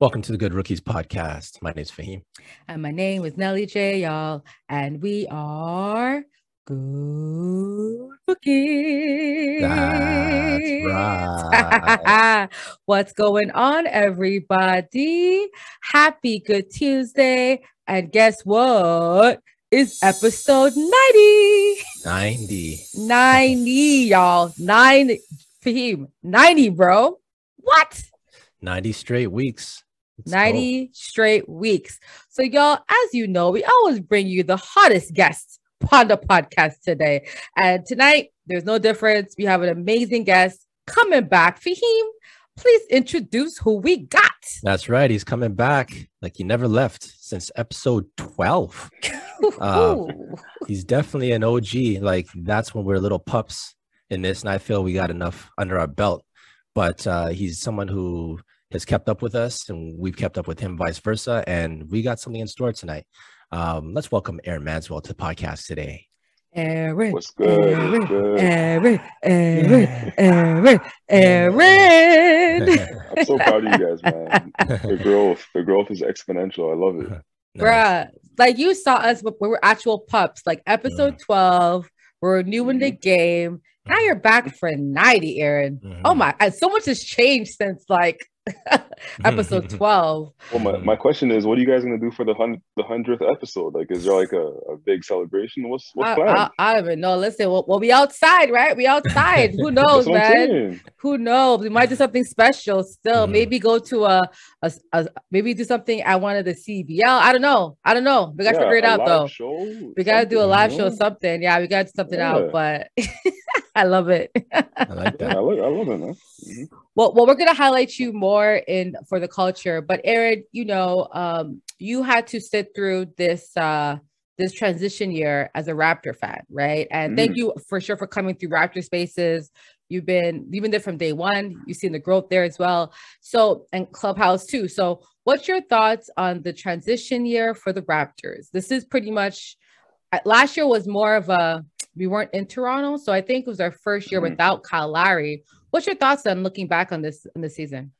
Welcome to the Good Rookies podcast. My name is Fahim. And my name is Nelly J, y'all. And we are Good Rookies. That's right. What's going on, everybody? Happy Good Tuesday. And guess what? It's episode 90. 90. 90, y'all. Nine, Fahim, 90, bro. What? 90 straight weeks. Let's 90 go. straight weeks. So, y'all, as you know, we always bring you the hottest guests on the podcast today. And tonight, there's no difference. We have an amazing guest coming back. Fahim, please introduce who we got. That's right. He's coming back like he never left since episode 12. Um, He's definitely an OG. Like that's when we're little pups in this. And I feel we got enough under our belt. But uh, he's someone who has kept up with us and we've kept up with him, vice versa. And we got something in store tonight. Um, let's welcome Aaron Manswell to the podcast today. Aaron. What's good? What's Aaron, good? Aaron, Aaron, Aaron, Aaron. I'm so proud of you guys, man. The growth, the growth is exponential. I love it. Nice. Bruh, like you saw us when we were actual pups, like episode 12. We're new in the game. Now you're back for 90, Aaron. Mhm. Oh my, and so much has changed since like episode 12. Well, my, my question is, what are you guys gonna do for the hundred the hundredth episode? Like, is there like a, a big celebration? What's what's I, planned? I, I don't even know. Listen, we'll, we'll be outside, right? We outside. Who knows, That's what I'm man? Who knows? We might do something special still. Mhm. Maybe go to a, a, a- maybe do something at one of the CBL. I don't know. I don't know. We gotta Yeah, figure it out though. Show, We gotta do a live show, know? something. Yeah, we gotta do something Yeah. out. But I love it. I like Yeah, I that. love, I love it, man. Mhm. well, well, we're gonna highlight you more in for the culture. But Aaron, you know, um, you had to sit through this uh this transition year as a Raptor fan, right? And thank Mhm. you for sure for coming through Raptor Spaces. You've been you've been there from day one. You've seen the growth there as well. So and Clubhouse too. So what's your thoughts on the transition year for the Raptors? This is pretty much uh, last year was more of a we weren't in Toronto, so I think it was our first year Mhm. without Kyle Lowry. What's your thoughts on looking back on this in the season?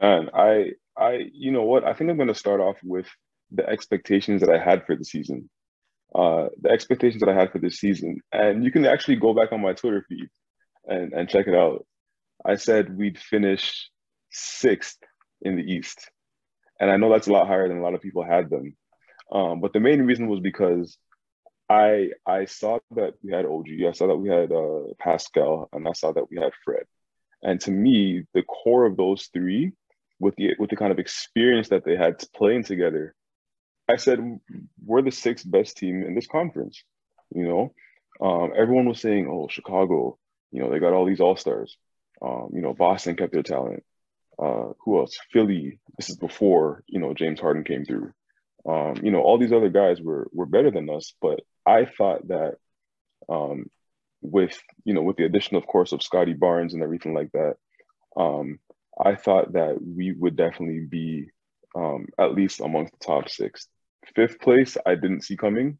Man, I I you know what? I think I'm gonna start off with the expectations that I had for the season. Uh, the expectations that I had for this season, and you can actually go back on my Twitter feed and and check it out. I said we'd finish sixth in the East, and I know that's a lot higher than a lot of people had them. Um, but the main reason was because I I saw that we had OG, I saw that we had uh, Pascal, and I saw that we had Fred. And to me, the core of those three, with the with the kind of experience that they had playing together, I said we're the sixth best team in this conference. You know, um, everyone was saying, "Oh, Chicago, you know, they got all these all stars." Um, you know, Boston kept their talent. Uh, who else? Philly. This is before you know James Harden came through. Um, you know, all these other guys were were better than us, but I thought that um, with you know with the addition, of course, of Scottie Barnes and everything like that, um, I thought that we would definitely be um, at least amongst the top six. Fifth place, I didn't see coming.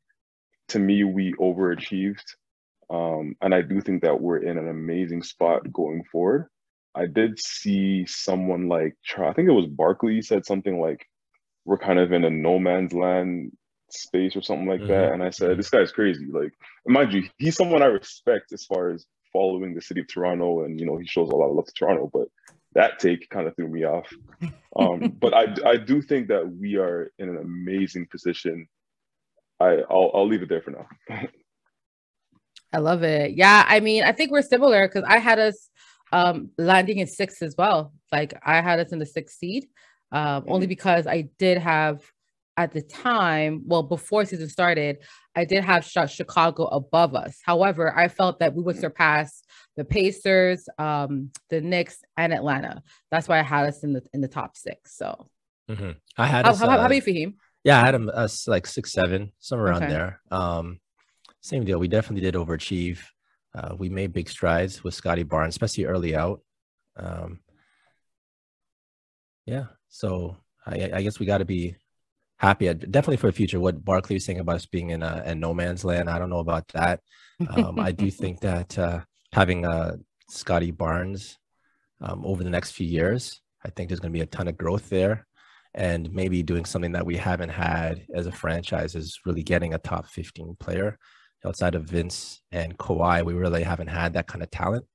To me, we overachieved, um, and I do think that we're in an amazing spot going forward. I did see someone like I think it was Barkley said something like, "We're kind of in a no man's land space" or something like that, Mhm. and I said, "This guy's crazy." Like, mind you, he's someone I respect as far as following the city of Toronto, and you know, he shows a lot of love to Toronto, but that take kind of threw me off. Um, but I, I do think that we are in an amazing position. I, I'll, I'll leave it there for now. I love it. Yeah, I mean, I think we're similar because I had us um landing in six as well. Like I had us in the sixth seed, um, only Mhm. because I did have at the time, well, before season started, I did have Chicago above us. However, I felt that we would Mhm. surpass the Pacers, um, the Knicks, and Atlanta. That's why I had us in the in the top six. So, Mhm. I had how, us, how, how uh, about you, Fahim? Yeah, I had him us like six, seven, somewhere around Okay. there. Um, same deal. We definitely did overachieve. Uh, we made big strides with Scottie Barnes, especially early out. Um, yeah, so I, I guess we got to be happy. uh, Definitely for the future. What Barkley was saying about us being in a, in no man's land, I don't know about that. Um, I do think that uh, having uh, Scottie Barnes um, over the next few years, I think there's going to be a ton of growth there. And maybe doing something that we haven't had as a franchise is really getting a top 15 player outside of Vince and Kawhi. We really haven't had that kind of talent.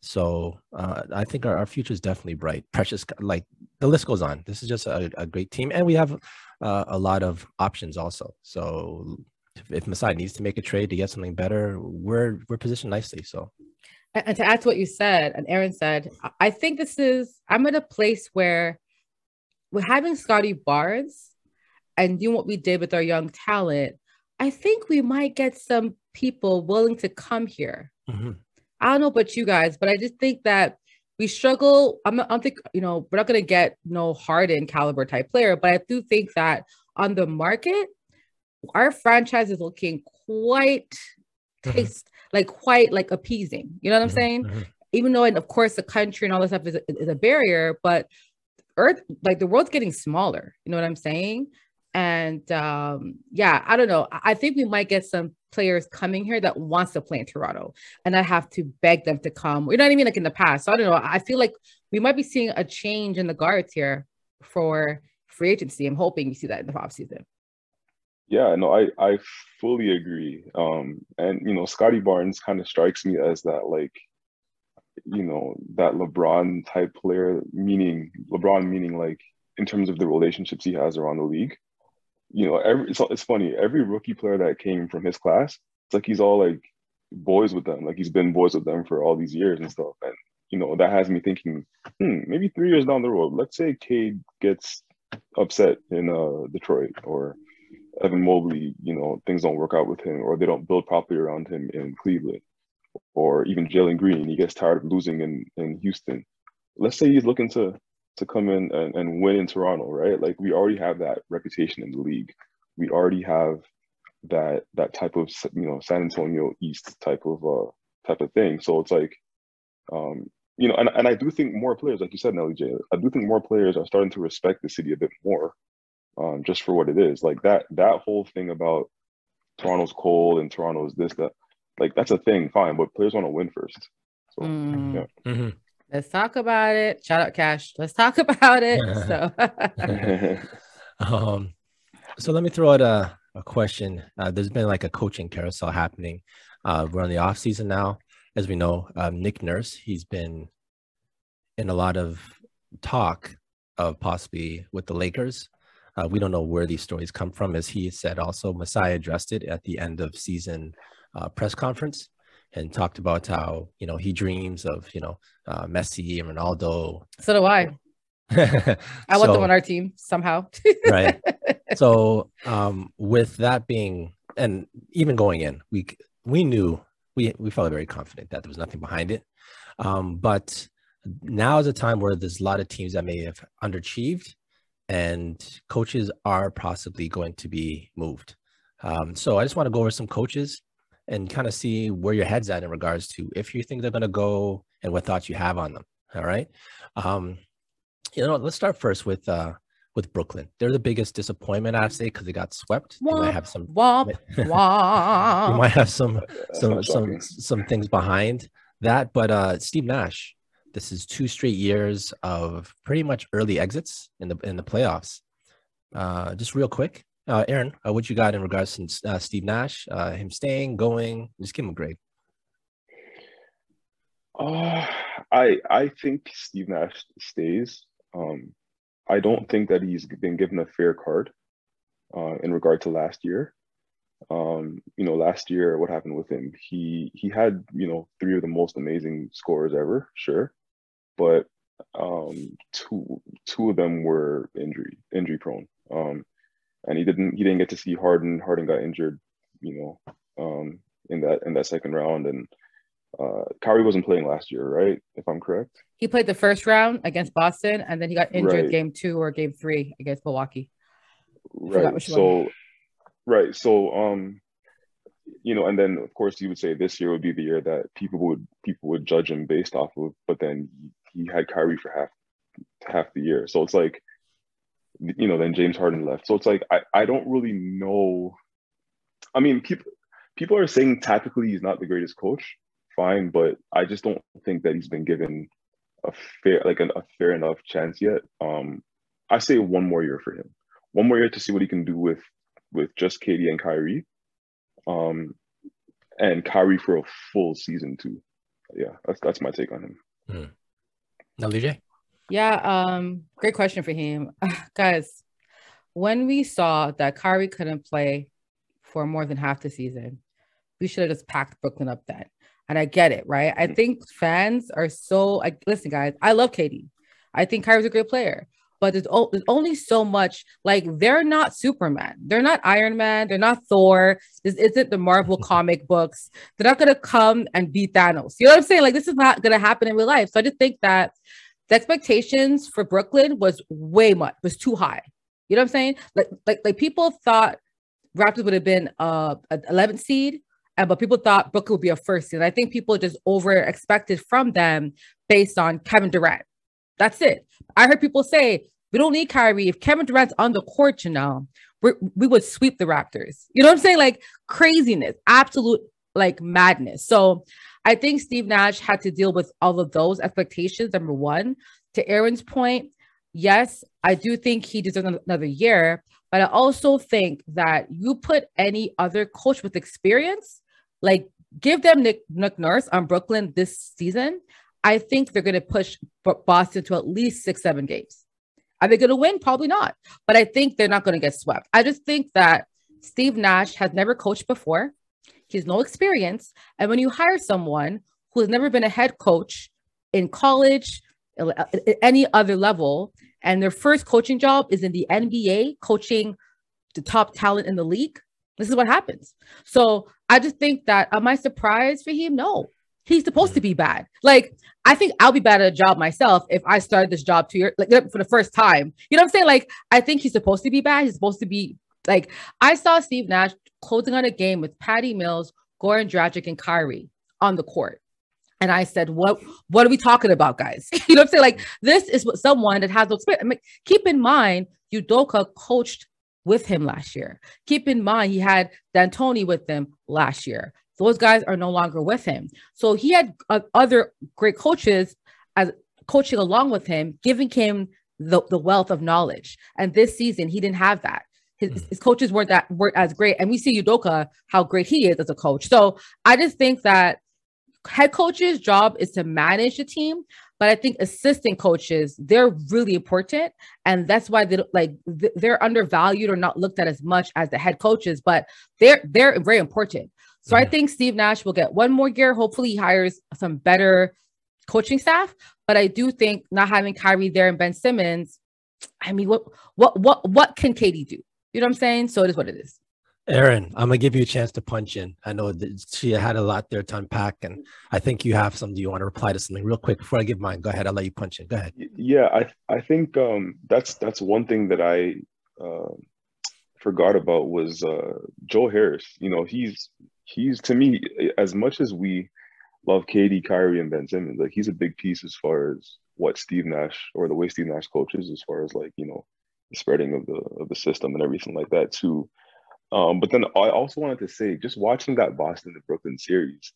So uh, I think our, our future is definitely bright. Precious, like the list goes on. This is just a, a great team, and we have uh, a lot of options also. So if, Masai needs to make a trade to get something better, we're we're positioned nicely. So. And to add to what you said, and Aaron said, I think this is I'm at a place where we're having Scottie Barnes and doing what we did with our young talent. I think we might get some people willing to come here. Mm-hmm. I don't know about you guys, but I just think that we struggle. I'm not, I don't think, you know, we're not going to get no hardened caliber type player, but I do think that on the market, our franchise is looking quite mm-hmm. taste like quite like appeasing. You know what I'm mm-hmm. saying? Mm-hmm. Even though, and of course, the country and all this stuff is is a barrier, but Earth, like the world's getting smaller. You know what I'm saying? And um, yeah, I don't know. I think we might get some players coming here that wants to play in Toronto, and I have to beg them to come. You know what I mean? Like in the past. So I don't know. I feel like we might be seeing a change in the guards here for free agency. I'm hoping we see that in the off season. Yeah, no, I I fully agree. Um, and you know, Scottie Barnes kind of strikes me as that like, you know, that LeBron type player, meaning LeBron meaning like in terms of the relationships he has around the league you know, every it's, it's funny. Every rookie player that came from his class, it's like he's all like boys with them. Like he's been boys with them for all these years and stuff. And you know, that has me thinking, hmm, maybe three years down the road, let's say Cade gets upset in uh, Detroit or Evan Mobley, you know, things don't work out with him or they don't build properly around him in Cleveland or even Jalen Green, he gets tired of losing in, in Houston. Let's say he's looking to to come in and, and win in Toronto, right? Like we already have that reputation in the league. We already have that that type of you know San Antonio East type of uh type of thing. So it's like um you know, and, and I do think more players, like you said, Nelly J, I do think more players are starting to respect the city a bit more, um, just for what it is. Like that that whole thing about Toronto's cold and Toronto's this, that like that's a thing, fine, but players want to win first. So mm. yeah. Mm-hmm. Let's talk about it. Shout out Cash. Let's talk about it. so, um, so let me throw out a, a question. Uh, there's been like a coaching carousel happening. Uh, we're on the off season now, as we know. Um, Nick Nurse, he's been in a lot of talk of possibly with the Lakers. Uh, we don't know where these stories come from, as he said. Also, Masai addressed it at the end of season uh, press conference and talked about how you know he dreams of you know uh, Messi and Ronaldo. So do I. I want them on our team somehow. right. So um, with that being, and even going in, we we knew we we felt very confident that there was nothing behind it. Um, but now is a time where there's a lot of teams that may have underachieved, and coaches are possibly going to be moved. Um, so I just want to go over some coaches and kind of see where your head's at in regards to if you think they're going to go and what thoughts you have on them. All right. Um, you know, let's start first with uh, with Brooklyn. They're the biggest disappointment, I'd say, because they got swept. Womp, they might have some womp, womp. you might have some some some some things behind that. But uh, Steve Nash, this is two straight years of pretty much early exits in the in the playoffs. Uh, just real quick, uh, Aaron, uh, what you got in regards to uh, Steve Nash, uh, him staying, going? Just give him a grade. Uh, I I think Steve Nash stays. Um, I don't think that he's been given a fair card uh, in regard to last year. Um, you know, last year, what happened with him? He he had you know three of the most amazing scores ever, sure, but um, two two of them were injury injury prone. Um, and he didn't he didn't get to see Harden. Harden got injured, you know, um, in that in that second round, and uh, Kyrie wasn't playing last year, right? If I'm correct, he played the first round against Boston, and then he got injured right. game two or game three against Milwaukee. Right. So, right. So, um, you know, and then of course you would say this year would be the year that people would people would judge him based off of, but then he had Kyrie for half half the year, so it's like you know, then James Harden left. So it's like I, I don't really know. I mean, people people are saying tactically he's not the greatest coach. Fine, but I just don't think that he's been given a fair like an, a fair enough chance yet. Um, I say one more year for him, one more year to see what he can do with with just Katie and Kyrie, um, and Kyrie for a full season too. Yeah, that's that's my take on him. Hmm. Now, DJ. Yeah, um, great question for him, guys. When we saw that Kyrie couldn't play for more than half the season, we should have just packed Brooklyn up then. And I get it, right? I mm-hmm. think fans are so like, listen, guys, I love Katie. I think Kyrie's a great player, but there's, o- there's only so much. Like, they're not Superman, they're not Iron Man, they're not Thor. This isn't the Marvel comic books. They're not gonna come and beat Thanos. You know what I'm saying? Like, this is not gonna happen in real life. So I just think that the expectations for Brooklyn was way much, was too high. You know what I'm saying? Like, like, like people thought Raptors would have been uh, an 11th seed, and but people thought Brooklyn would be a first seed. I think people just over expected from them based on Kevin Durant. That's it. I heard people say we don't need Kyrie. If Kevin Durant's on the court, you know, we would sweep the Raptors. You know what I'm saying? Like craziness, absolute like madness. So I think Steve Nash had to deal with all of those expectations. Number one, to Aaron's point, yes, I do think he deserves another year, but I also think that you put any other coach with experience, like give them Nick, Nick Nurse on Brooklyn this season. I think they're going to push Boston to at least six, seven games. Are they going to win? Probably not. But I think they're not going to get swept. I just think that Steve Nash has never coached before. He has no experience. And when you hire someone who has never been a head coach in college, uh, uh, any other level, and their first coaching job is in the NBA, coaching the top talent in the league. This is what happens. So I just think that am I surprised for him? No, he's supposed to be bad. Like I think I'll be bad at a job myself if I started this job two years like for the first time. You know what I'm saying? Like I think he's supposed to be bad. He's supposed to be like I saw Steve Nash closing on a game with Patty Mills, Goran Dragic, and Kyrie on the court. And I said, "What? What are we talking about, guys? you know what I'm saying? Like this is what someone that has experience. I mean, keep in mind, Udoka coached with him last year. Keep in mind, he had D'Antoni with them last year. Those guys are no longer with him. So he had uh, other great coaches as coaching along with him, giving him the, the wealth of knowledge. And this season, he didn't have that. His, mm. his, coaches weren't that weren't as great, and we see Udoka how great he is as a coach. So I just think that head coach's job is to manage the team, but I think assistant coaches they're really important, and that's why they like they're undervalued or not looked at as much as the head coaches, but they're they're very important. So I think Steve Nash will get one more year. Hopefully, he hires some better coaching staff. But I do think not having Kyrie there and Ben Simmons, I mean, what what what what can Katie do? You know what I'm saying? So it is what it is. Aaron, I'm gonna give you a chance to punch in. I know that she had a lot there to unpack, and I think you have some. Do you want to reply to something real quick before I give mine? Go ahead. I'll let you punch in. Go ahead. Yeah, I I think um, that's that's one thing that I uh, forgot about was uh, Joe Harris. You know, he's he's to me as much as we love Katie, Kyrie, and Ben Simmons, like he's a big piece as far as what Steve Nash or the way Steve Nash coaches, as far as like you know the spreading of the of the system and everything like that too. Um, but then I also wanted to say, just watching that Boston to Brooklyn series,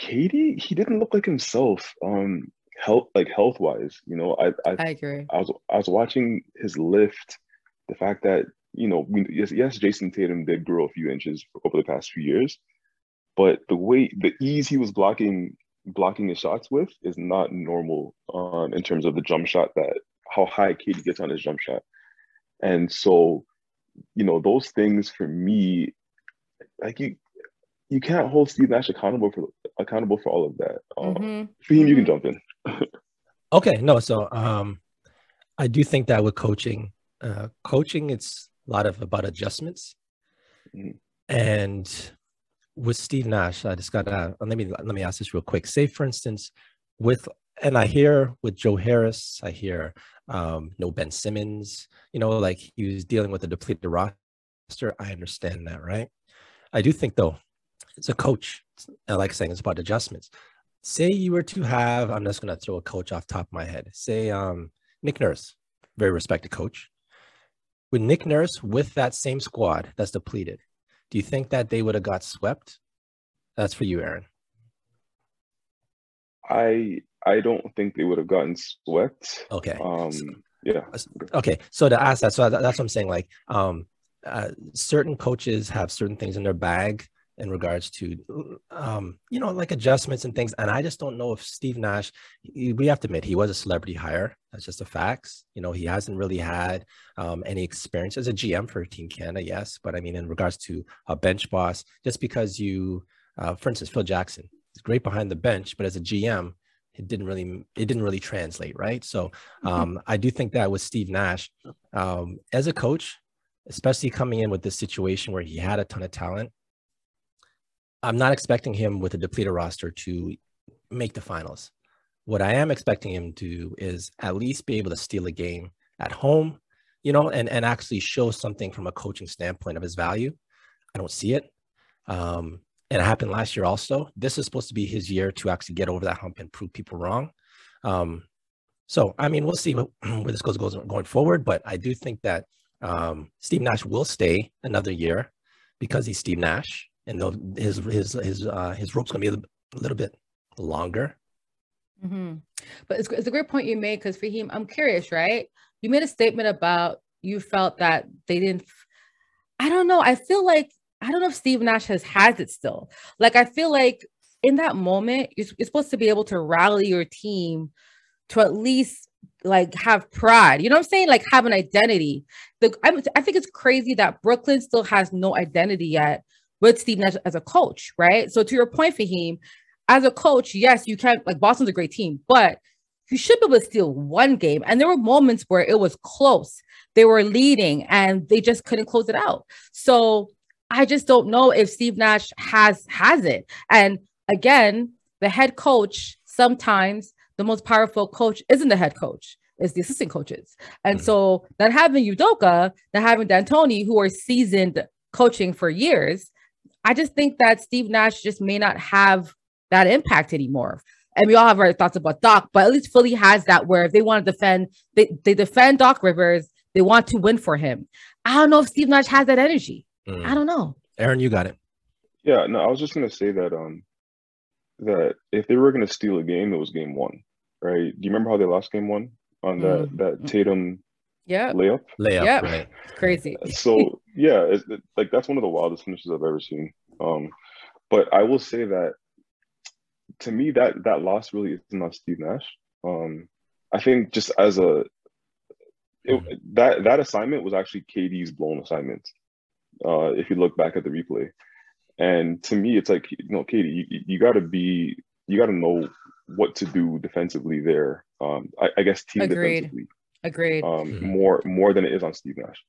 KD, he didn't look like himself. Um, health like health wise, you know, I, I I agree. I was I was watching his lift, the fact that you know, yes, yes, Jayson Tatum did grow a few inches over the past few years, but the way the ease he was blocking blocking his shots with is not normal um, in terms of the jump shot that how high KD gets on his jump shot, and so you know, those things for me, like you, you can't hold Steve Nash accountable for accountable for all of that. Um, mm-hmm. Fahim, you can jump in. okay, no, so um, I do think that with coaching, uh, coaching, it's a lot of about adjustments, mm-hmm. and with Steve Nash, I just got to let me let me ask this real quick. Say, for instance, with and I hear with Joe Harris, I hear um, no Ben Simmons, you know, like he was dealing with a depleted roster. I understand that, right? I do think though, it's a coach. I like saying it's about adjustments. Say you were to have, I'm just gonna throw a coach off top of my head. Say um, Nick Nurse, very respected coach. With Nick Nurse with that same squad that's depleted, do you think that they would have got swept? That's for you, Aaron. I I don't think they would have gotten swept. Okay. Um, yeah. Okay. So to ask that, so that's what I'm saying. Like, um, uh, certain coaches have certain things in their bag in regards to, um, you know, like adjustments and things. And I just don't know if Steve Nash. We have to admit he was a celebrity hire. That's just a facts. You know, he hasn't really had um, any experience as a GM for Team Canada. Yes, but I mean, in regards to a bench boss, just because you, uh, for instance, Phil Jackson is great behind the bench, but as a GM, it didn't really it didn't really translate right? So mm-hmm. um, i do think that with steve nash um, as a coach especially coming in with this situation where he had a ton of talent i'm not expecting him with a depleted roster to make the finals. What i am expecting him to do is at least be able to steal a game at home you know and, and actually show something from a coaching standpoint of his value. I don't see it. Um, and it happened last year also. This is supposed to be his year to actually get over that hump and prove people wrong. Um, so, I mean, we'll see where this goes, goes going forward. But I do think that um, Steve Nash will stay another year because he's Steve Nash, and his his his uh, his rope's gonna be a little bit longer. Mm-hmm. But it's, it's a great point you made because Fahim, I'm curious, right? You made a statement about you felt that they didn't. I don't know. I feel like I don't know if Steve Nash has has it still. Like I feel like in that moment, you're, you're supposed to be able to rally your team to at least like have pride. You know what I'm saying? Like have an identity. The I, I think it's crazy that Brooklyn still has no identity yet with Steve Nash as a coach, right? So to your point, Fahim, as a coach, yes, you can't like Boston's a great team, but you should be able to steal one game. And there were moments where it was close. They were leading and they just couldn't close it out. So I just don't know if Steve Nash has has it. And again, the head coach sometimes the most powerful coach isn't the head coach, It's the assistant coaches. And mm-hmm. so not having Udoka, not having D'Antoni, who are seasoned coaching for years, I just think that Steve Nash just may not have that impact anymore. And we all have our thoughts about Doc, but at least Philly has that where if they want to defend, they, they defend Doc Rivers, they want to win for him. I don't know if Steve Nash has that energy. Mm. I don't know. Aaron, you got it. Yeah, no, I was just gonna say that um that if they were gonna steal a game, it was game one, right? Do you remember how they lost game one on that mm. that Tatum yeah layup? Layup, yeah, right. Crazy. So yeah, it's, it, like that's one of the wildest finishes I've ever seen. Um, but I will say that to me that that loss really is not Steve Nash. Um, I think just as a it, mm. that that assignment was actually KD's blown assignment uh, if you look back at the replay. And to me, it's like, you know, Katie, you, you got to be, you got to know what to do defensively there. Um, I, I guess team Agreed. defensively. Agreed. Um, mm-hmm. More more than it is on Steve Nash.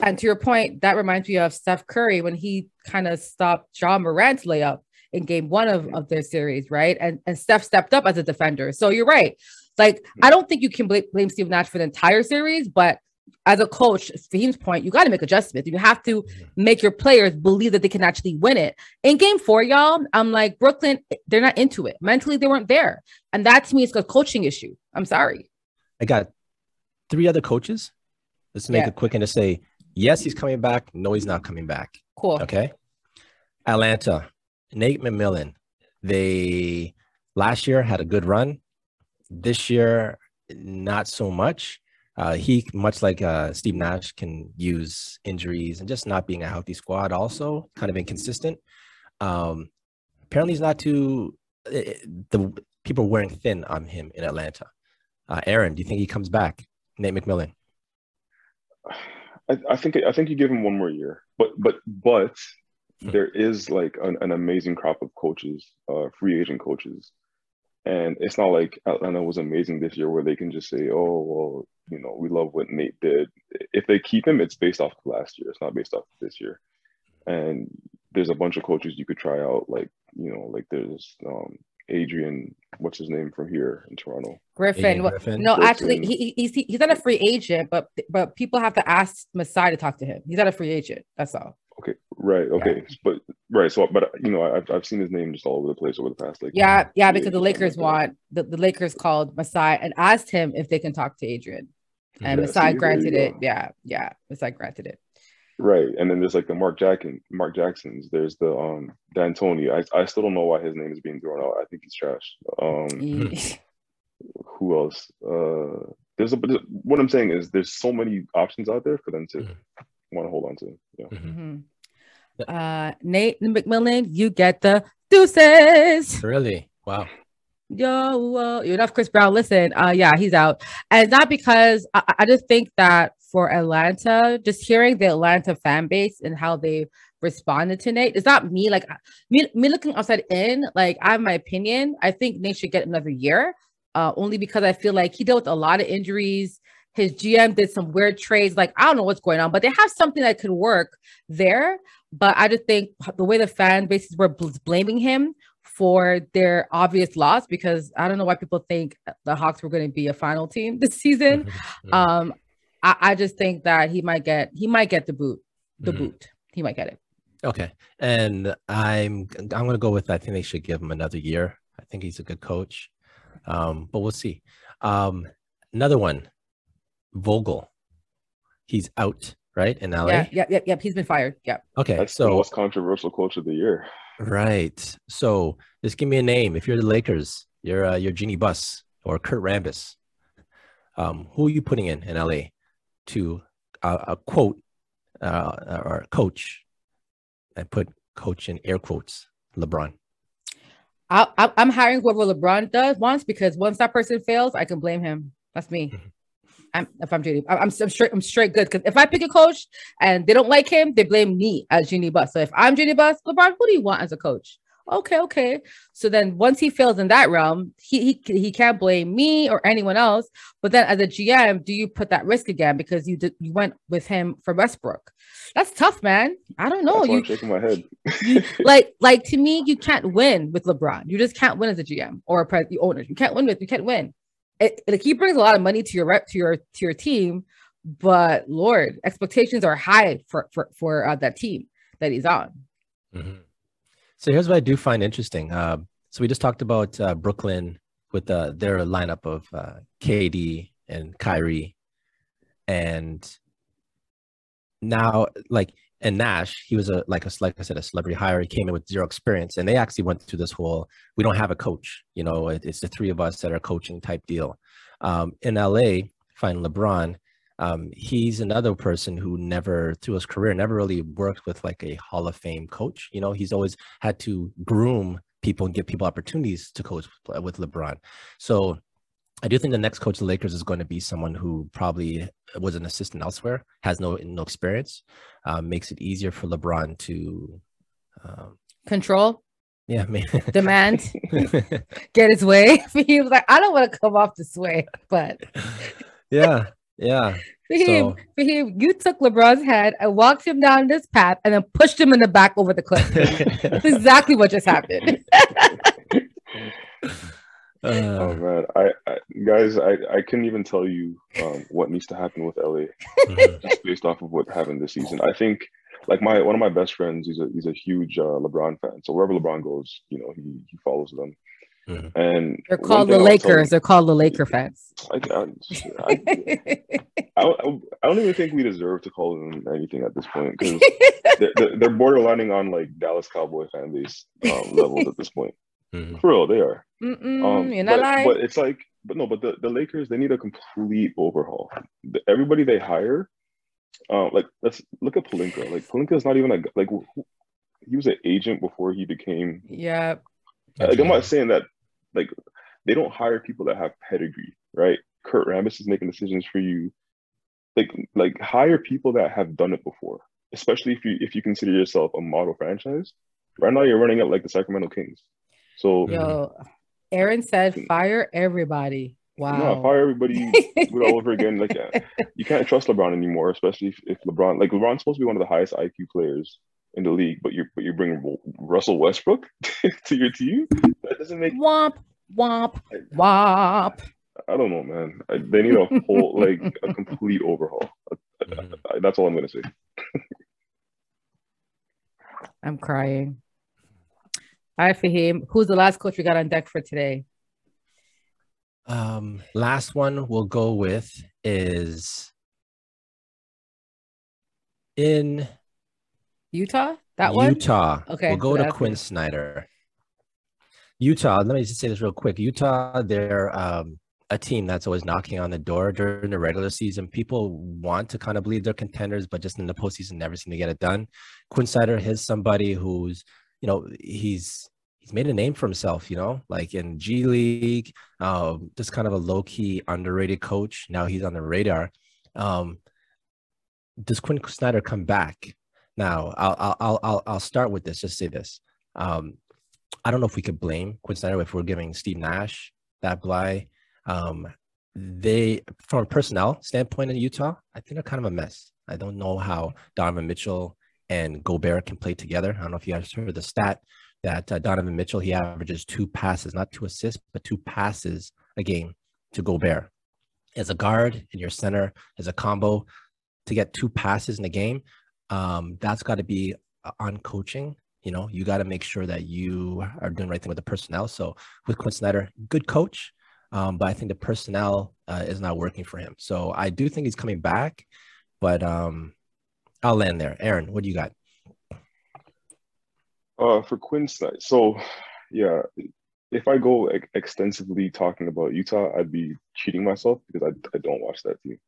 And to your point, that reminds me of Steph Curry when he kind of stopped Ja Morant's layup in game one of, of their series, right? And, and Steph stepped up as a defender. So you're right. Like, I don't think you can blame, blame Steve Nash for the entire series, but as a coach, Fahim's point, you got to make adjustments. You have to make your players believe that they can actually win it. In game four, y'all, I'm like, Brooklyn, they're not into it. Mentally, they weren't there. And that to me is a coaching issue. I'm sorry. I got three other coaches. Let's make yeah. it quick and to say, yes, he's coming back. No, he's not coming back. Cool. Okay. Atlanta, Nate McMillan. They last year had a good run. This year, not so much. Uh, he, much like uh, Steve Nash, can use injuries and just not being a healthy squad. Also, kind of inconsistent. Um, apparently, he's not too. Uh, the people are wearing thin on him in Atlanta. Uh, Aaron, do you think he comes back? Nate McMillan. I, I, think I think you give him one more year, but but but hmm. there is like an, an amazing crop of coaches, uh, free agent coaches and it's not like Atlanta was amazing this year where they can just say, oh, well, you know, we love what Nate did. If they keep him, it's based off of last year. It's not based off of this year. And there's a bunch of coaches you could try out. Like, you know, like there's um, Adrian, what's his name from here in Toronto? Griffin. Griffin. No, Griffin. actually, he, he's he's not a free agent, but but people have to ask Masai to talk to him. He's not a free agent. That's all. Okay, right. Okay, yeah. but right. So, but you know, I've I've seen his name just all over the place over the past like. Yeah, yeah, because the Lakers want the, the Lakers called Masai and asked him if they can talk to Adrian, and yeah, Masai granted it. Yeah, yeah, Masai granted it. Right, and then there's like the Mark Jackson, Mark Jacksons. There's the um D'Antoni. I I still don't know why his name is being thrown out. I think he's trash. Um, who else? Uh, there's a but what I'm saying is there's so many options out there for them to Mhm. Want to hold on to. Yeah. Mhm. Uh, Nate McMillan, you get the deuces. Really? Wow. Yo, uh, you enough, Chris Brown. Listen, uh, yeah, he's out, and not because I, I just think that for Atlanta, just hearing the Atlanta fan base and how they responded to Nate, it's not me. Like me, me looking outside in. Like I have my opinion. I think Nate should get another year, uh, only because I feel like he dealt with a lot of injuries. His GM did some weird trades. Like I don't know what's going on, but they have something that could work there. But I just think the way the fan bases were bl- blaming him for their obvious loss because I don't know why people think the Hawks were going to be a final team this season. Um, I, I just think that he might get he might get the boot, the Mhm. boot. He might get it. Okay. And I'm I'm gonna go with I think they should give him another year. I think he's a good coach. Um, but we'll see. Um, another one, Vogel. He's out, right? In LA. Yeah, yep, yep, yep. He's been fired. Yep. Okay. That's the so most controversial coach of the year. right. So just give me a name. If you're the Lakers, you're uh, you're Jeanie Buss or Kurt Rambis. Um, who are you putting in in LA to uh, a quote uh, or coach? I put coach in air quotes. LeBron. I, I, I'm hiring whoever LeBron does wants because once that person fails, I can blame him. That's me. Mhm. I'm, if I'm JD, I'm, I'm straight. I'm straight good because if I pick a coach and they don't like him, they blame me as Jeanie Buss. So if I'm Jeanie Buss, LeBron, who do you want as a coach? Okay, okay. So then once he fails in that realm, he he he can't blame me or anyone else. But then as a GM, do you put that risk again because you did you went with him for Westbrook? That's tough, man. I don't know. You I'm shaking my head. you, like like to me, you can't win with LeBron. You just can't win as a GM or a the owner. You can't win with. You can't win. It, like he brings a lot of money to your rep to your to your team, but Lord, expectations are high for for for uh, that team that he's on. Mhm. So here's what I do find interesting. Uh, so we just talked about uh, Brooklyn with uh, their lineup of uh, KD and Kyrie, and now like and Nash, he was a like a like I said a celebrity hire. He came in with zero experience, and they actually went through this whole we don't have a coach. You know, it, it's the three of us that are coaching type deal. Um, in LA, find LeBron. Um, he's another person who never, through his career, never really worked with like a Hall of Fame coach. You know, he's always had to groom people and give people opportunities to coach with- with LeBron. So I do think the next coach of the Lakers is going to be someone who probably was an assistant elsewhere, has no no experience, um, makes it easier for LeBron to, um, Control, yeah, man. demand, get his way. he was like, I don't want to come off this way, but yeah, yeah. for him, So- for him, you took LeBron's head and walked him down this path and then pushed him in the back over the cliff. That's exactly what just happened. Oh Uh, man, I, I guys, I, I couldn't even tell you um, what needs to happen with LA just based off of what happened this season. I think like my one of my best friends, he's a he's a huge uh, LeBron fan. So wherever LeBron goes, you know, he he follows them. Mhm. And They're called the I'll Lakers. They're called the Laker fans. I, I, I, I, don't- I don't even think we deserve to call them anything at this point because they're, they're they're borderlining on like Dallas Cowboy fan base um, levels at this point. Mhm, For real, they are. Um, you're not but, lying. but it's like, but no, but the, the Lakers they need a complete overhaul. The, everybody they hire, um, like let's look at Pelinka. Like Pelinka is not even a like who, he was an agent before he became. yeah. Like I'm not saying that like they don't hire people that have pedigree, right? Kurt Rambis is making decisions for you. Like like hire people that have done it before, especially if you if you consider yourself a model franchise. Right now you're running it like the Sacramento Kings. So Yo, Aaron said fire everybody. Wow. no, fire everybody do all over again. Like uh, you can't trust LeBron anymore, especially if, if LeBron like LeBron's supposed to be one of the highest IQ players in the league, but you're but you bring Russell Westbrook to your team. That doesn't make womp, womp, womp. I don't know, man. I, they need a whole like a complete overhaul. mhm. I, that's all I'm gonna say. I'm crying. All right, Fahim. Who's the last coach we got on deck for today? Um, last one we'll go with is In Utah, that one. Utah. Okay, We'll go to Quinn it. Snyder. Utah, let me just say this real quick. Utah, they're um, a team that's always knocking on the door during the regular season. People want to kind of believe they're contenders, but just in the postseason, never seem to get it done. Quinn Snyder is somebody who's, you know, he's he's made a name for himself, you know, like in G League, um, just kind of a low key underrated coach. Now he's on the radar. Um, does Quinn Snyder come back? Now, I'll I'll I'll I'll, start with this. Just say this. Um, I don't know if we could blame Quinn Snyder if we're giving Steve Nash that bly. Um, they, from a personnel standpoint in Utah, I think they're kind of a mess. I don't know how Donovan Mitchell and Gobert can play together. I don't know if you guys heard the stat that uh, Donovan Mitchell he averages two passes, not two assists, but two passes a game to Gobert. As a guard in your center, as a combo, to get two passes in a game, um, that's got to be uh, on coaching. You know, you got to make sure that you are doing the right thing with the personnel. So with Quinn Snyder, good coach, um, but I think the personnel uh, is not working for him. So I do think he's coming back, but um, I'll land there. Aaron, what do you got? Uh, for Quinn Snyder, so yeah, if I go ex- extensively talking about Utah, I'd be cheating myself because I, I don't watch that team.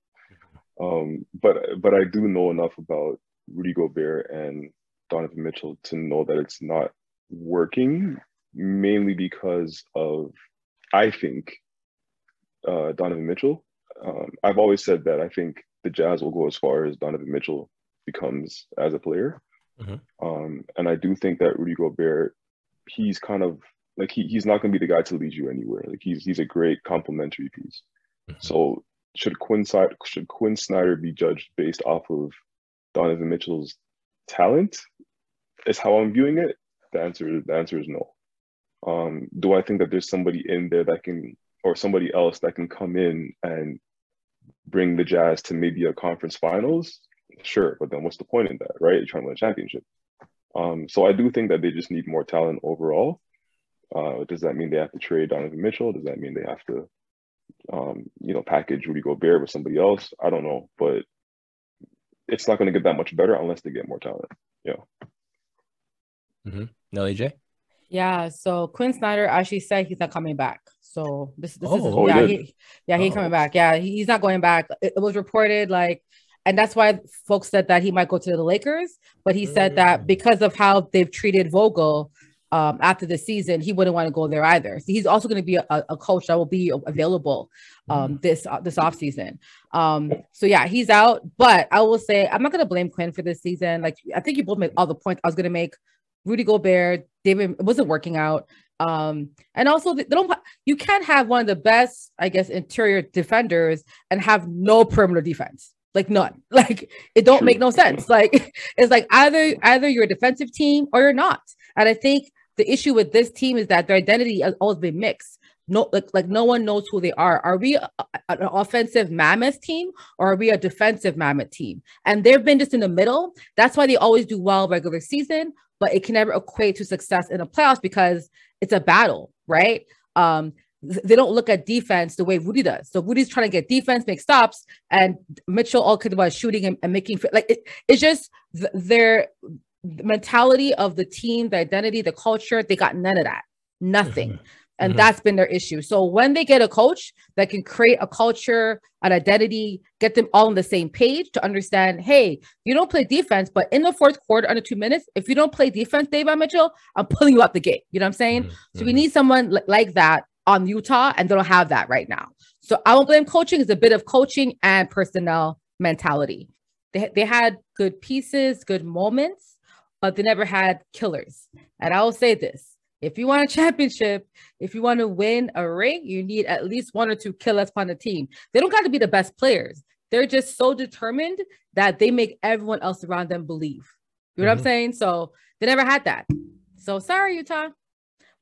Um, but but I do know enough about Rudy Gobert and Donovan Mitchell to know that it's not working, mainly because of I think uh, Donovan Mitchell. Um, I've always said that I think the Jazz will go as far as Donovan Mitchell becomes as a player. Mhm. Um, and I do think that Rudy Gobert, he's kind of like he, he's not going to be the guy to lead you anywhere. Like he's he's a great complementary piece. Mhm. So should Quinn Snyder should Quinn Snyder be judged based off of Donovan Mitchell's talent? Is how I'm viewing it. The answer the answer is no. Um, do I think that there's somebody in there that can or somebody else that can come in and bring the Jazz to maybe a conference finals? Sure, but then what's the point in that, right? You're trying to win a championship. Um, so I do think that they just need more talent overall. Uh, does that mean they have to trade Donovan Mitchell? Does that mean they have to, um, you know, package Rudy Gobert with somebody else? I don't know, but it's not going to get that much better unless they get more talent. Yeah. Mm-hmm. No, AJ? Yeah, so Quinn Snyder actually said he's not coming back. So this this is Oh, yeah, did? he, yeah, he's Oh. coming back. Yeah, he- he's not going back. It, it was reported like and that's why folks said that he might go to the Lakers, but he said that Mm. because of how they've treated Vogel um, after the season, he wouldn't want to go there either. So he's also going to be a, a coach that will be available um, this uh, this offseason. Um, so yeah, he's out. But I will say I'm not going to blame Quinn for this season. Like I think you both made all the points I was going to make. Rudy Gobert, David, it wasn't working out. Um, and also they don't. You can't have one of the best, I guess, interior defenders and have no perimeter defense. Like none. Like it don't make no sense. Like it's like either either you're a defensive team or you're not. And I think the issue with this team is that their identity has always been mixed. No, like like no one knows who they are. Are we a, an offensive mammoth team or are we a defensive mammoth team? And they've been just in the middle. That's why they always do well regular season, but it can never equate to success in the playoffs because it's a battle, right? Um, they don't look at defense the way Rudy does. So Rudy's trying to get defense, make stops, and Mitchell all could about shooting and, and making like it, it's just th- their mentality of the team, the identity, the culture. They got none of that, nothing. And Mhm. that's been their issue. So when they get a coach that can create a culture, an identity, get them all on the same page to understand, hey, you don't play defense, but in the fourth quarter, under two minutes, if you don't play defense, David Mitchell, I'm pulling you out the gate. You know what I'm saying? Mhm, So we need someone li- like that on Utah, and they don't have that right now. So I won't blame coaching. It's a bit of coaching and personnel mentality. They, they had good pieces, good moments, but they never had killers. And I will say this if you want a championship, if you want to win a ring, you need at least one or two killers on the team. They don't got to be the best players. They're just so determined that they make everyone else around them believe. You know what Mhm. I'm saying? So they never had that. So sorry, Utah.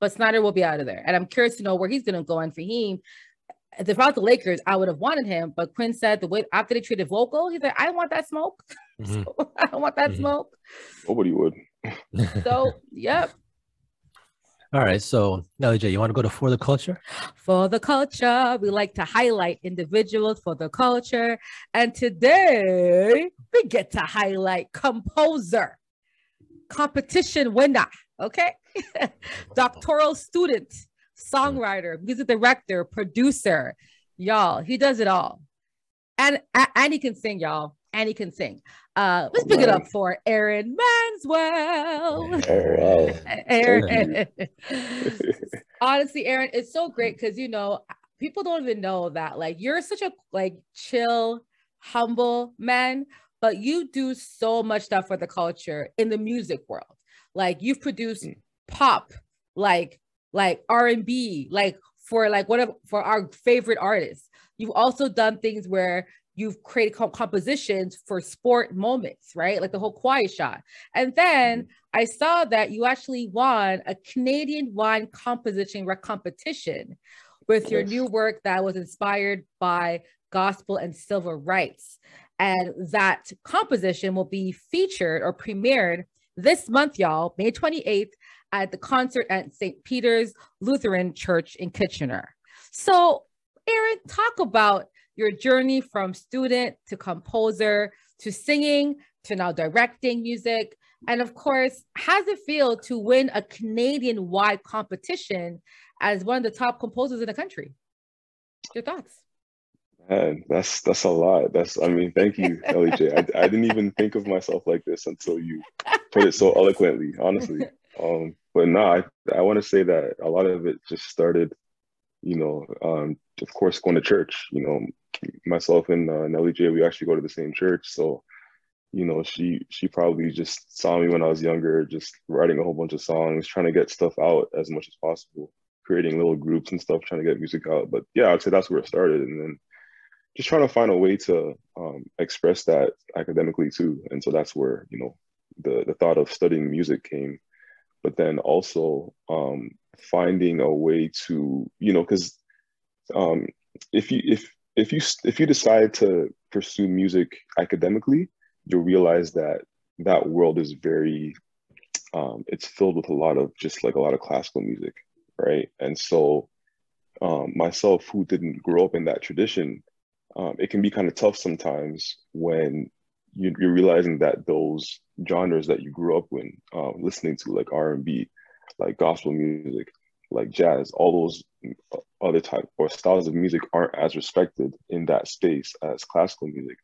But Snyder will be out of there. And I'm curious to know where he's going to go. And Fahim, if it's about the Lakers, I would have wanted him. But Quinn said the way after they treated Vogel, he's like, I want that smoke. Mhm. So I don't want that Mhm. smoke. Nobody would. So, yep. All right. So, now, AJ, you want to go to for the culture? For the culture, we like to highlight individuals for the culture. And today we get to highlight composer, competition winner, okay? Doctoral student, songwriter, music director, producer. Y'all, he does it all. And and he can sing, y'all. And he can sing. Uh, let's pick it up for Aaron Manswell. Aaron. Honestly, Aaron, it's so great because you know people don't even know that like you're such a like chill, humble man, but you do so much stuff for the culture in the music world. Like you've produced mm. Pop, like like R&B, like for like one of for our favorite artists. You've also done things where you've created compositions for sport moments, right? Like the whole quiet shot. And then mm-hmm. I saw that you actually won a Canadian wine composition competition with your new work that was inspired by gospel and civil rights. And that composition will be featured or premiered this month, y'all, May 28th at the concert at St. Peter's Lutheran Church in Kitchener. So, Aaron, talk about your journey from student to composer to singing to now directing music. And of course, how does it feel to win a Canadian wide competition as one of the top composers in the country? Your thoughts? Man, that's that's a lot. That's I mean, thank you, LJ. I, I didn't even think of myself like this until you put it so eloquently, honestly. Um, but no, I, I want to say that a lot of it just started, you know, um, of course, going to church. You know, myself and uh, Nelly J, we actually go to the same church. So, you know, she she probably just saw me when I was younger, just writing a whole bunch of songs, trying to get stuff out as much as possible, creating little groups and stuff, trying to get music out. But yeah, I'd say that's where it started, and then just trying to find a way to um, express that academically too. And so that's where you know the the thought of studying music came, but then also um, finding a way to you know because um, if you if if you if you decide to pursue music academically, you'll realize that that world is very um, it's filled with a lot of just like a lot of classical music, right? And so um, myself, who didn't grow up in that tradition, um, it can be kind of tough sometimes when you, are realizing that those genres that you grew up with, uh, listening to, like R and B, like gospel music, like jazz, all those other type or styles of music aren't as respected in that space as classical music.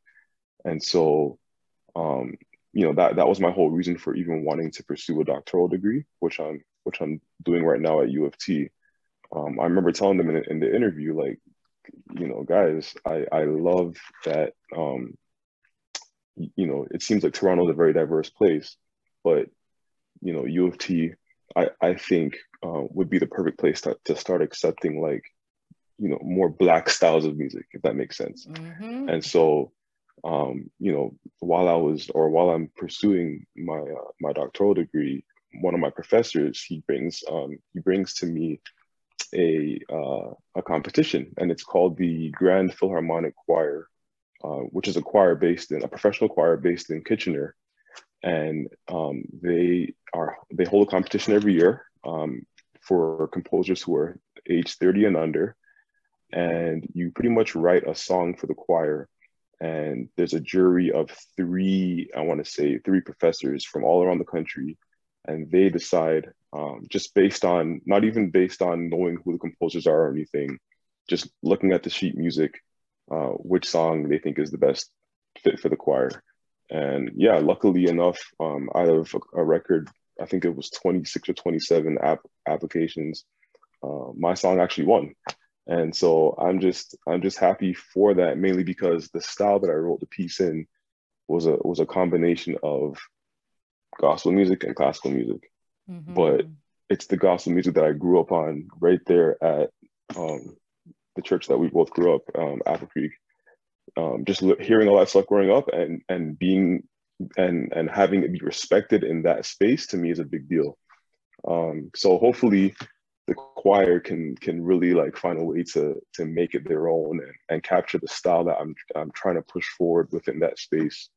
And so, um, you know, that that was my whole reason for even wanting to pursue a doctoral degree, which I'm which I'm doing right now at U of T. Um, I remember telling them in, in, the interview, like, you know, guys, I I love that. Um, you know, it seems like Toronto is a very diverse place, but you know, U of T, I I think uh, would be the perfect place to, to start accepting like you know more black styles of music if that makes sense mm-hmm. and so um, you know while i was or while i'm pursuing my uh, my doctoral degree one of my professors he brings um, he brings to me a uh, a competition and it's called the grand philharmonic choir uh, which is a choir based in a professional choir based in kitchener and um, they are they hold a competition every year um, for composers who are age 30 and under. And you pretty much write a song for the choir. And there's a jury of three, I want to say, three professors from all around the country. And they decide, um, just based on, not even based on knowing who the composers are or anything, just looking at the sheet music, uh, which song they think is the best fit for the choir. And yeah, luckily enough, um, out of a, a record I think it was 26 or 27 app applications. Uh, my song actually won. And so I'm just I'm just happy for that mainly because the style that I wrote the piece in was a was a combination of gospel music and classical music. Mm-hmm. But it's the gospel music that I grew up on right there at um, the church that we both grew up, um, Apple Creek. Um, just hearing all that stuff growing up and and being and and having it be respected in that space to me is a big deal. Um, so hopefully the choir can can really like find a way to to make it their own and, and capture the style that I'm I'm trying to push forward within that space,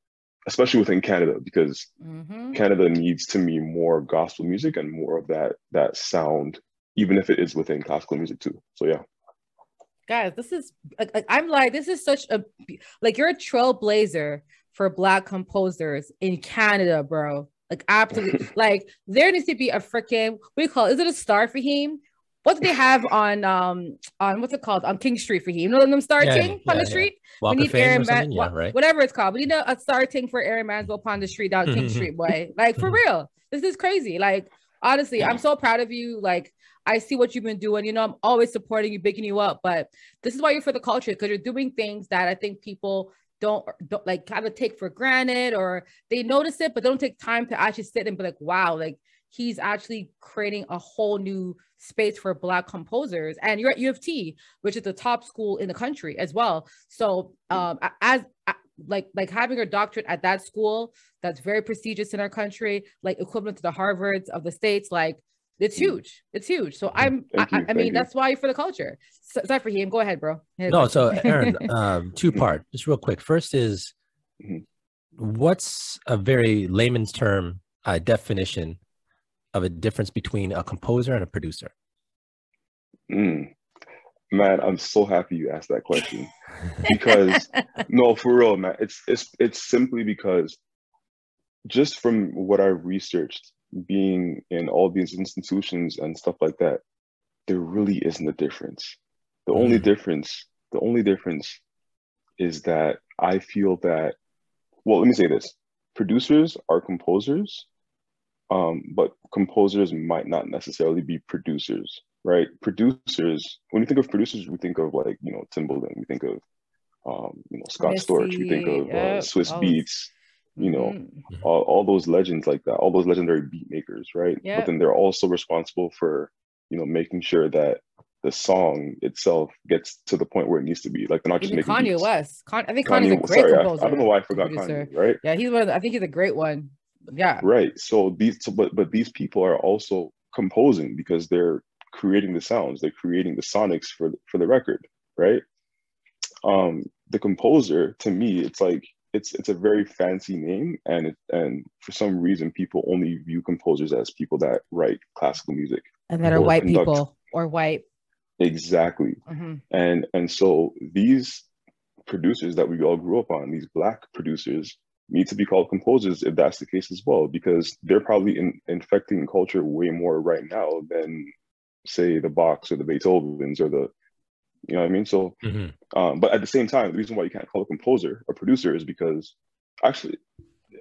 especially within Canada because mm-hmm. Canada needs to me more gospel music and more of that that sound, even if it is within classical music too. So yeah guys this is like, i'm like this is such a like you're a trailblazer for black composers in Canada, bro. Like absolutely, like there needs to be a freaking what do you call it? Is it a star for him? What do they have on um on what's it called on King Street for him? You know them Star Yeah, King on the yeah. street. Walk we need Aaron Man- yeah, right? whatever it's called. We need a, a star ting for Aaron Mansell upon the street down King Street, boy. Like for real, this is crazy. Like honestly, I'm so proud of you. Like I see what you've been doing. You know, I'm always supporting you, picking you up. But this is why you're for the culture because you're doing things that I think people don't, don't like kind of take for granted or they notice it, but they don't take time to actually sit and be like, wow, like he's actually creating a whole new space for black composers and you're at u of t which is the top school in the country as well so um as like like having a doctorate at that school that's very prestigious in our country like equivalent to the harvards of the states like it's Mm. huge it's huge so i'm I, I- I mean you. that's why for the culture so, sorry Fahim go ahead bro Hit No, so Aaron, um, two part, just real quick. First is Mhm. what's a very layman's term uh, definition of a difference between a composer and a producer? Mm. Man, I'm so happy you asked that question because no, for real, man. It's it's it's simply because just from what I've researched, being in all these institutions and stuff like that, there really isn't a difference. The only Mhm. difference, the only difference is that I feel that, well, let me say this. Producers are composers, um, but composers might not necessarily be producers, right? Producers, when you think of producers, we think of like, you know, Timbaland, we think of, um, you know, Scott Storch, we think Missy, of uh, Swizz all- Beatz, you know, Mhm. all, all those legends like that, all those legendary beat makers, right? Yeah. But then they're also responsible for, you know, making sure that the song itself gets to the point where it needs to be. Like they're not just making kanye beats. west Con- i think kanye's a great sorry, I, composer I don't know why I forgot producer. Kanye, right? yeah he's one of the, i think he's a great one yeah Right. So these, so, but but these people are also composing because they're creating the sounds, they're creating the sonics for for the record, right? Um, the composer, to me, it's like it's it's a very fancy name, and it, and for some reason, people only view composers as people that write classical music. and that are white conduct. people or white Exactly. Mhm. And and so these producers that we all grew up on, these black producers, need to be called composers if that's the case as well, because they're probably in, infecting culture way more right now than say the Bachs or the Beethovens or the you know what I mean? So Mhm. um, but at the same time, the reason why you can't call a composer a producer is because actually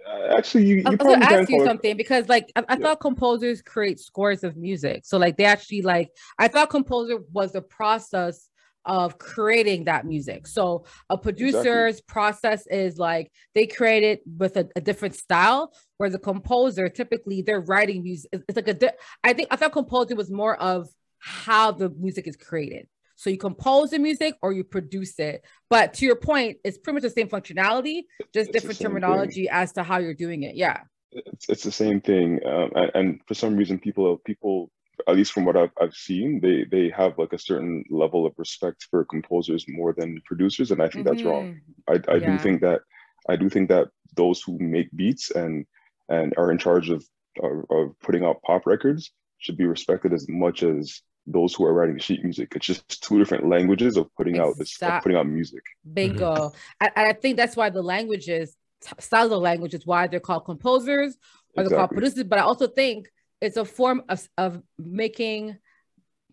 uh, actually you, you I was probably gonna can ask you call it- something because, like, I, I Yeah. thought composers create scores of music. So, like, they actually like. I thought composer was the process of creating that music. So, a producer's process is like they create it with a, a different style, whereas the composer typically they're writing music. It's, it's like a. di- I think I thought composer was more of how the music is created. So you compose the music or you produce it. But to your point, it's pretty much the same functionality, just It's different same thing. terminology as to how you're doing it. Yeah. it's, it's the same thing um, and, and for some reason people people at least from what I've, I've seen they they have like a certain level of respect for composers more than producers and i think that's wrong i, I Yeah. do think that i do think that those who make beats and and are in charge of, of of putting out pop records should be respected as much as those who are writing sheet music it's just two different languages of putting out this of putting out music Bingo. Mm-hmm. And, and I think that's why the languages, t- styles of language is why they're called composers or they're called producers. But I also think it's a form of, of making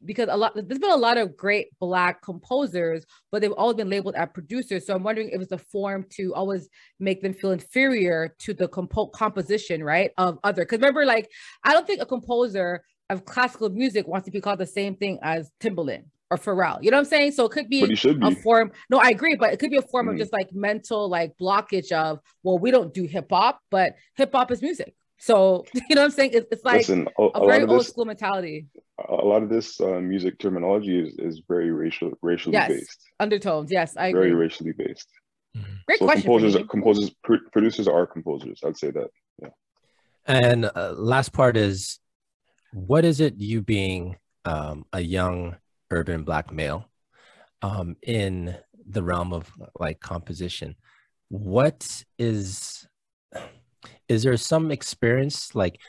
because a lot there's been a lot of great black composers, but they've always been labeled as producers. So I'm wondering if it's a form to always make them feel inferior to the compo- composition, right? Of other because remember, like I don't think a composer of classical music wants to be called the same thing as Timbaland or Pharrell. You know what I'm saying? So it could be but you a form no i agree but it could be a form of Mhm. just like mental like blockage of well we don't do hip-hop but hip-hop is music. So you know what i'm saying? It's, it's like listen a, a a very old this school mentality. A lot of this uh, music terminology is, is very racial racially Yes, based. Undertones. Yes i very racially based. Great so question composers composers pr- producers are composers i'd say that Yeah. And uh, last part is, what is it you being um, a young urban black male um, in the realm of like composition? What is is there some experience like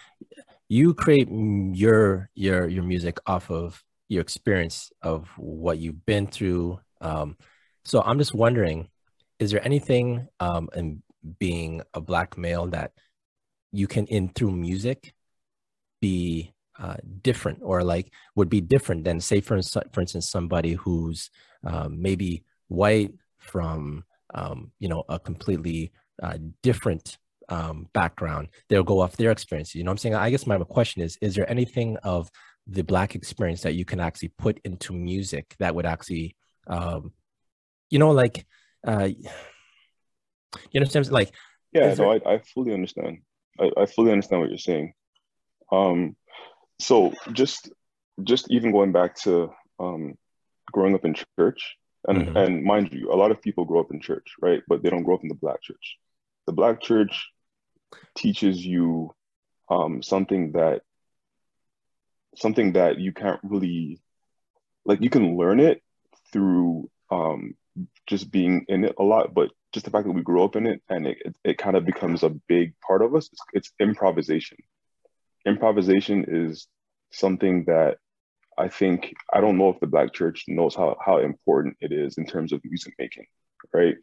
you create your your your music off of your experience of what you've been through? Um, so I'm just wondering, is there anything um, in being a black male that you can in through music be uh, different or like would be different than say for, for instance somebody who's um, maybe white from um, you know a completely uh, different um, background they'll go off their experiences. You know what i'm saying? I guess my question is is there anything of the black experience that you can actually put into music that would actually um, you know like uh, you understand like yeah no there... I, I fully understand. I, I fully understand what you're saying. Um so just just even going back to um growing up in church and mm-hmm. and mind you a lot of people grow up in church right? But they don't grow up in the black church. The black church teaches you um something that something that you can't really like you can learn it through um just being in it a lot but just the fact that we grew up in it and it, it, it kind of becomes a big part of us it's, it's improvisation improvisation is something that I think I don't know if the Black church knows how how important it is in terms of music making, right?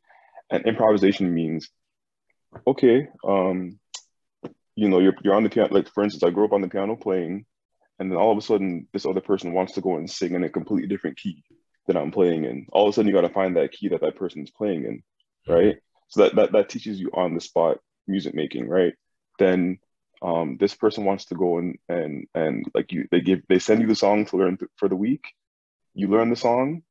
And improvisation means, okay, um, you know, you're you're on the piano. Like for instance, I grew up on the piano playing, and then all of a sudden, this other person wants to go and sing in a completely different key that I'm playing in. All of a sudden, you got to find that key that that person is playing in, right? So that that that teaches you on the spot music making, right? Then um, this person wants to go and and and like you they give they send you the song to learn th- for the week. You learn the song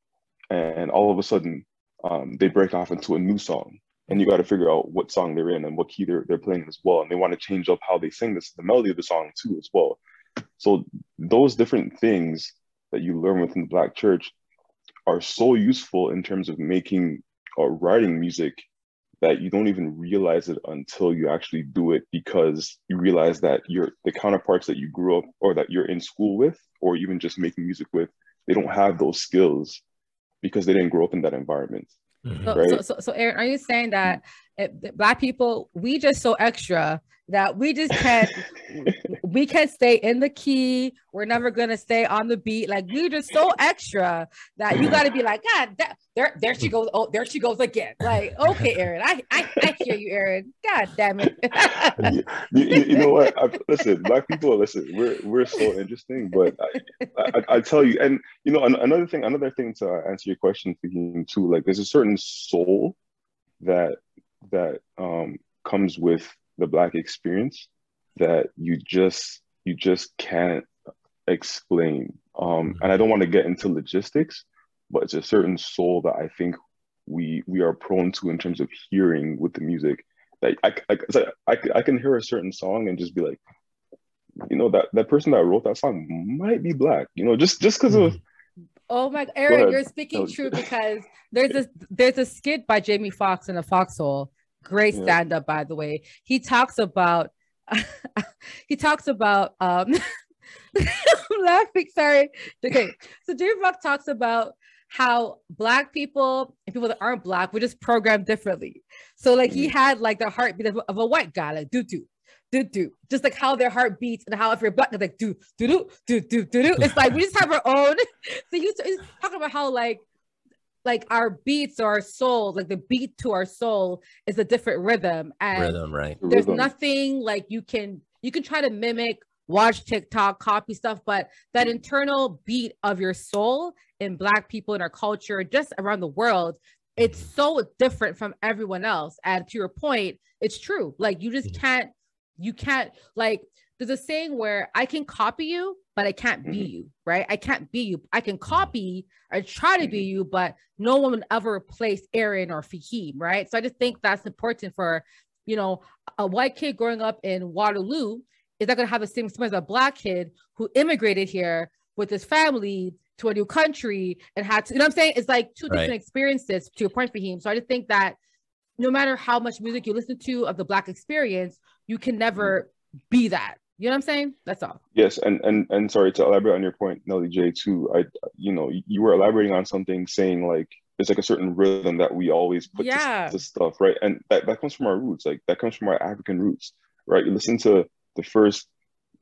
and all of a sudden um, they break off into a new song. And you got to figure out what song they're in and what key they're, they're playing as well. And they want to change up how they sing this the melody of the song too as well. So those different things that you learn within the black church are so useful in terms of making or writing music that you don't even realize it until you actually do it because you realize that your the counterparts that you grew up or that you're in school with or even just making music with they don't have those skills because they didn't grow up in that environment mm-hmm. so, right? so, so, so aaron are you saying that black people we just so extra that we just can't we can't stay in the key. We're never gonna stay on the beat. Like we're just so extra that you got to be like god that, there there she goes oh there she goes again. Like okay aaron i i, I hear you aaron. God damn it. You, you, you, know what? I, listen black people listen we're we're so interesting but I, I, I, tell you and you know another thing another thing to answer your question for him too like there's a certain soul that that um, comes with the black experience that you just you just can't explain. Um, and i don't want to get into logistics but it's a certain soul that i think we we are prone to in terms of hearing with the music. That I, I, I, I can hear a certain song and just be like you know that that person that wrote that song might be black you know just just because of Oh my Aaron, you're speaking true because there's a there's a skit by Jamie Foxx in a foxhole Great stand up, by the way. He talks about he talks about um I'm laughing, sorry. Okay. So Jamie Foxx talks about how black people and people that aren't black were just programmed differently. So like he mm-hmm. had like the heartbeat of, of a white guy, like do do do do, just like how their heart beats and how if you're black, it's like do do do do do do do. It's like we just have our own. So he's, he's talking about how like like our beats or our soul, like the beat to our soul is a different rhythm. And rhythm, right? There's rhythm. nothing like you can you can try to mimic, watch TikTok, copy stuff, but that internal beat of your soul in black people in our culture, just around the world, it's mm-hmm. so different from everyone else. And to your point, it's true. Like you just mm-hmm. can't, you can't like there's a saying where I can copy you, but I can't be mm-hmm. you, right? I can't be you. I can mm-hmm. copy or try to be mm-hmm. you, but no one would ever replace Aaron or Fahim, right? So I just think that's important for, you know, a white kid growing up in Waterloo is not going to have the same experience as a black kid who immigrated here with his family to a new country and had to, you know what I'm saying? It's like two different right. experiences to your point, Fahim. So I just think that no matter how much music you listen to of the black experience, you can never be that you know what I'm saying? That's all. Yes, and and and sorry to elaborate on your point, Nelly J. Too. I, you know, you were elaborating on something, saying like there's like a certain rhythm that we always put yeah. to, to stuff, right? And that that comes from our roots, like that comes from our African roots, right? You listen to the first,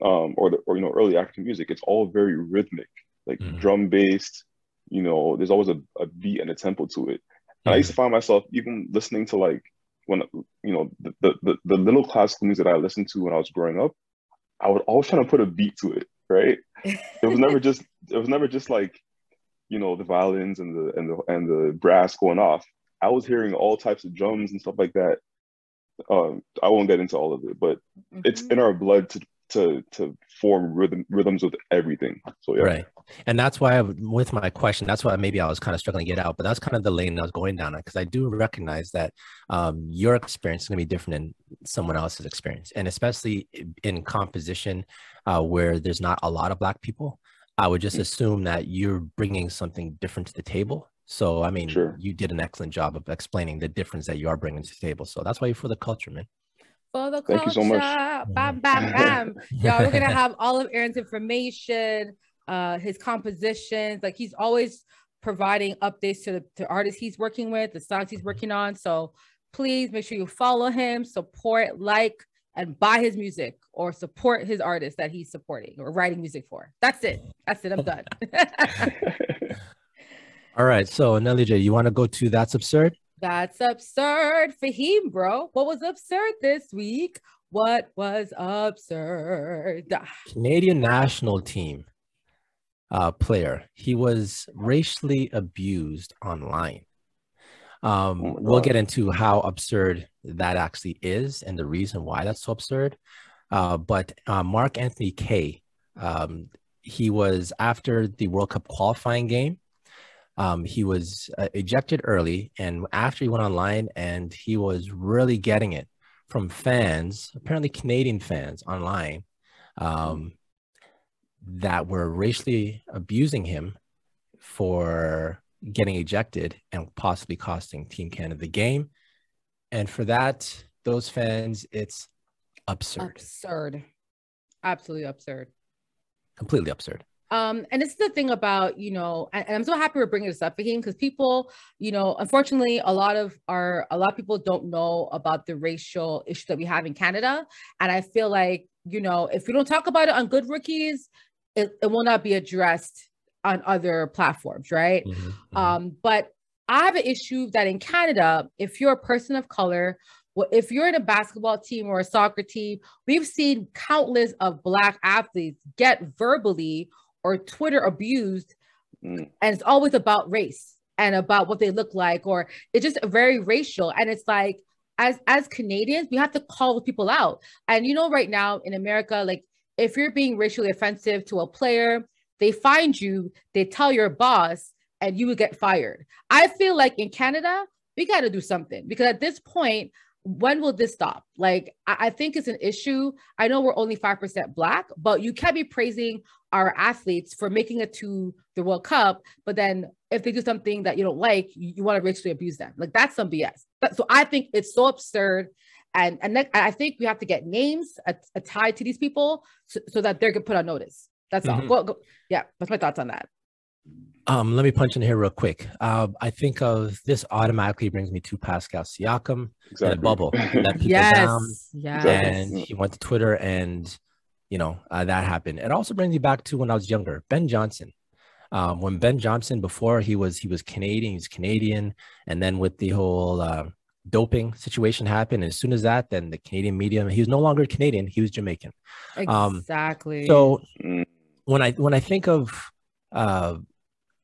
um, or the or you know early African music. It's all very rhythmic, like mm-hmm. drum based. You know, there's always a, a beat and a tempo to it. And mm-hmm. I used to mm-hmm. find myself even listening to like when you know the, the the little classical music that I listened to when I was growing up, I would always try to put a beat to it, right? it was never just it was never just like, you know, the violins and the and the and the brass going off. I was hearing all types of drums and stuff like that. Um, I won't get into all of it, but mm-hmm. it's in our blood to to to form rhythm rhythms with everything. So yeah. Right. And that's why I, with my question, that's why maybe I was kind of struggling to get out, but that's kind of the lane I was going down because I do recognize that um, your experience is going to be different than someone else's experience, and especially in composition uh, where there's not a lot of black people. I would just mm. assume that you're bringing something different to the table. So, I mean, sure. you did an excellent job of explaining the difference that you are bringing to the table. So that's why you're for the culture, man for the Thank culture. you so much. Bam, bam, bam. Y'all, we're gonna have all of Aaron's information, uh, his compositions. Like he's always providing updates to the to artists he's working with, the songs he's working on. So please make sure you follow him, support, like, and buy his music or support his artist that he's supporting or writing music for. That's it. That's it. I'm done. All right. So Nelly J, you want to go to That's Absurd? That's absurd. Fahim, bro. What was absurd this week? What was absurd? Canadian national team uh, player. He was racially abused online. Um, oh we'll get into how absurd that actually is and the reason why that's so absurd. Uh, but uh, Mark Anthony Kaye, um, he was after the World Cup qualifying game um, he was uh, ejected early, and after he went online, and he was really getting it from fans, apparently Canadian fans online, um, that were racially abusing him for getting ejected and possibly costing Team Canada the game. And for that, those fans, it's absurd. Absurd. Absolutely absurd. Completely absurd. Um, and it's the thing about, you know, and, and I'm so happy we're bringing this up again because people, you know, unfortunately, a lot of our, a lot of people don't know about the racial issue that we have in Canada. And I feel like, you know, if we don't talk about it on Good Rookies, it, it will not be addressed on other platforms, right? Mm-hmm, mm-hmm. Um, but I have an issue that in Canada, if you're a person of color, well, if you're in a basketball team or a soccer team, we've seen countless of black athletes get verbally or Twitter abused, mm. and it's always about race and about what they look like, or it's just very racial. And it's like, as as Canadians, we have to call people out. And you know, right now in America, like if you're being racially offensive to a player, they find you, they tell your boss, and you would get fired. I feel like in Canada, we got to do something because at this point, when will this stop? Like, I, I, think it's an issue. I know we're only 5% Black, but you can't be praising our athletes for making it to the World Cup. But then if they do something that you don't like, you, you want to racially abuse them. Like, that's some BS. But, so I think it's so absurd. And, and I think we have to get names tied to these people so, so that they're going to put on notice. That's mm-hmm. all. Well, go, yeah, that's my thoughts on that. Um, let me punch in here real quick. Uh, I think of this automatically brings me to Pascal Siakam exactly. and a bubble that people yes. down, yes. and he went to Twitter, and you know uh, that happened. It also brings me back to when I was younger, Ben Johnson. Um, when Ben Johnson, before he was he was Canadian, he's Canadian, and then with the whole uh, doping situation happened, and as soon as that, then the Canadian media, he was no longer Canadian, he was Jamaican. Um, exactly. Um, so when I when I think of uh,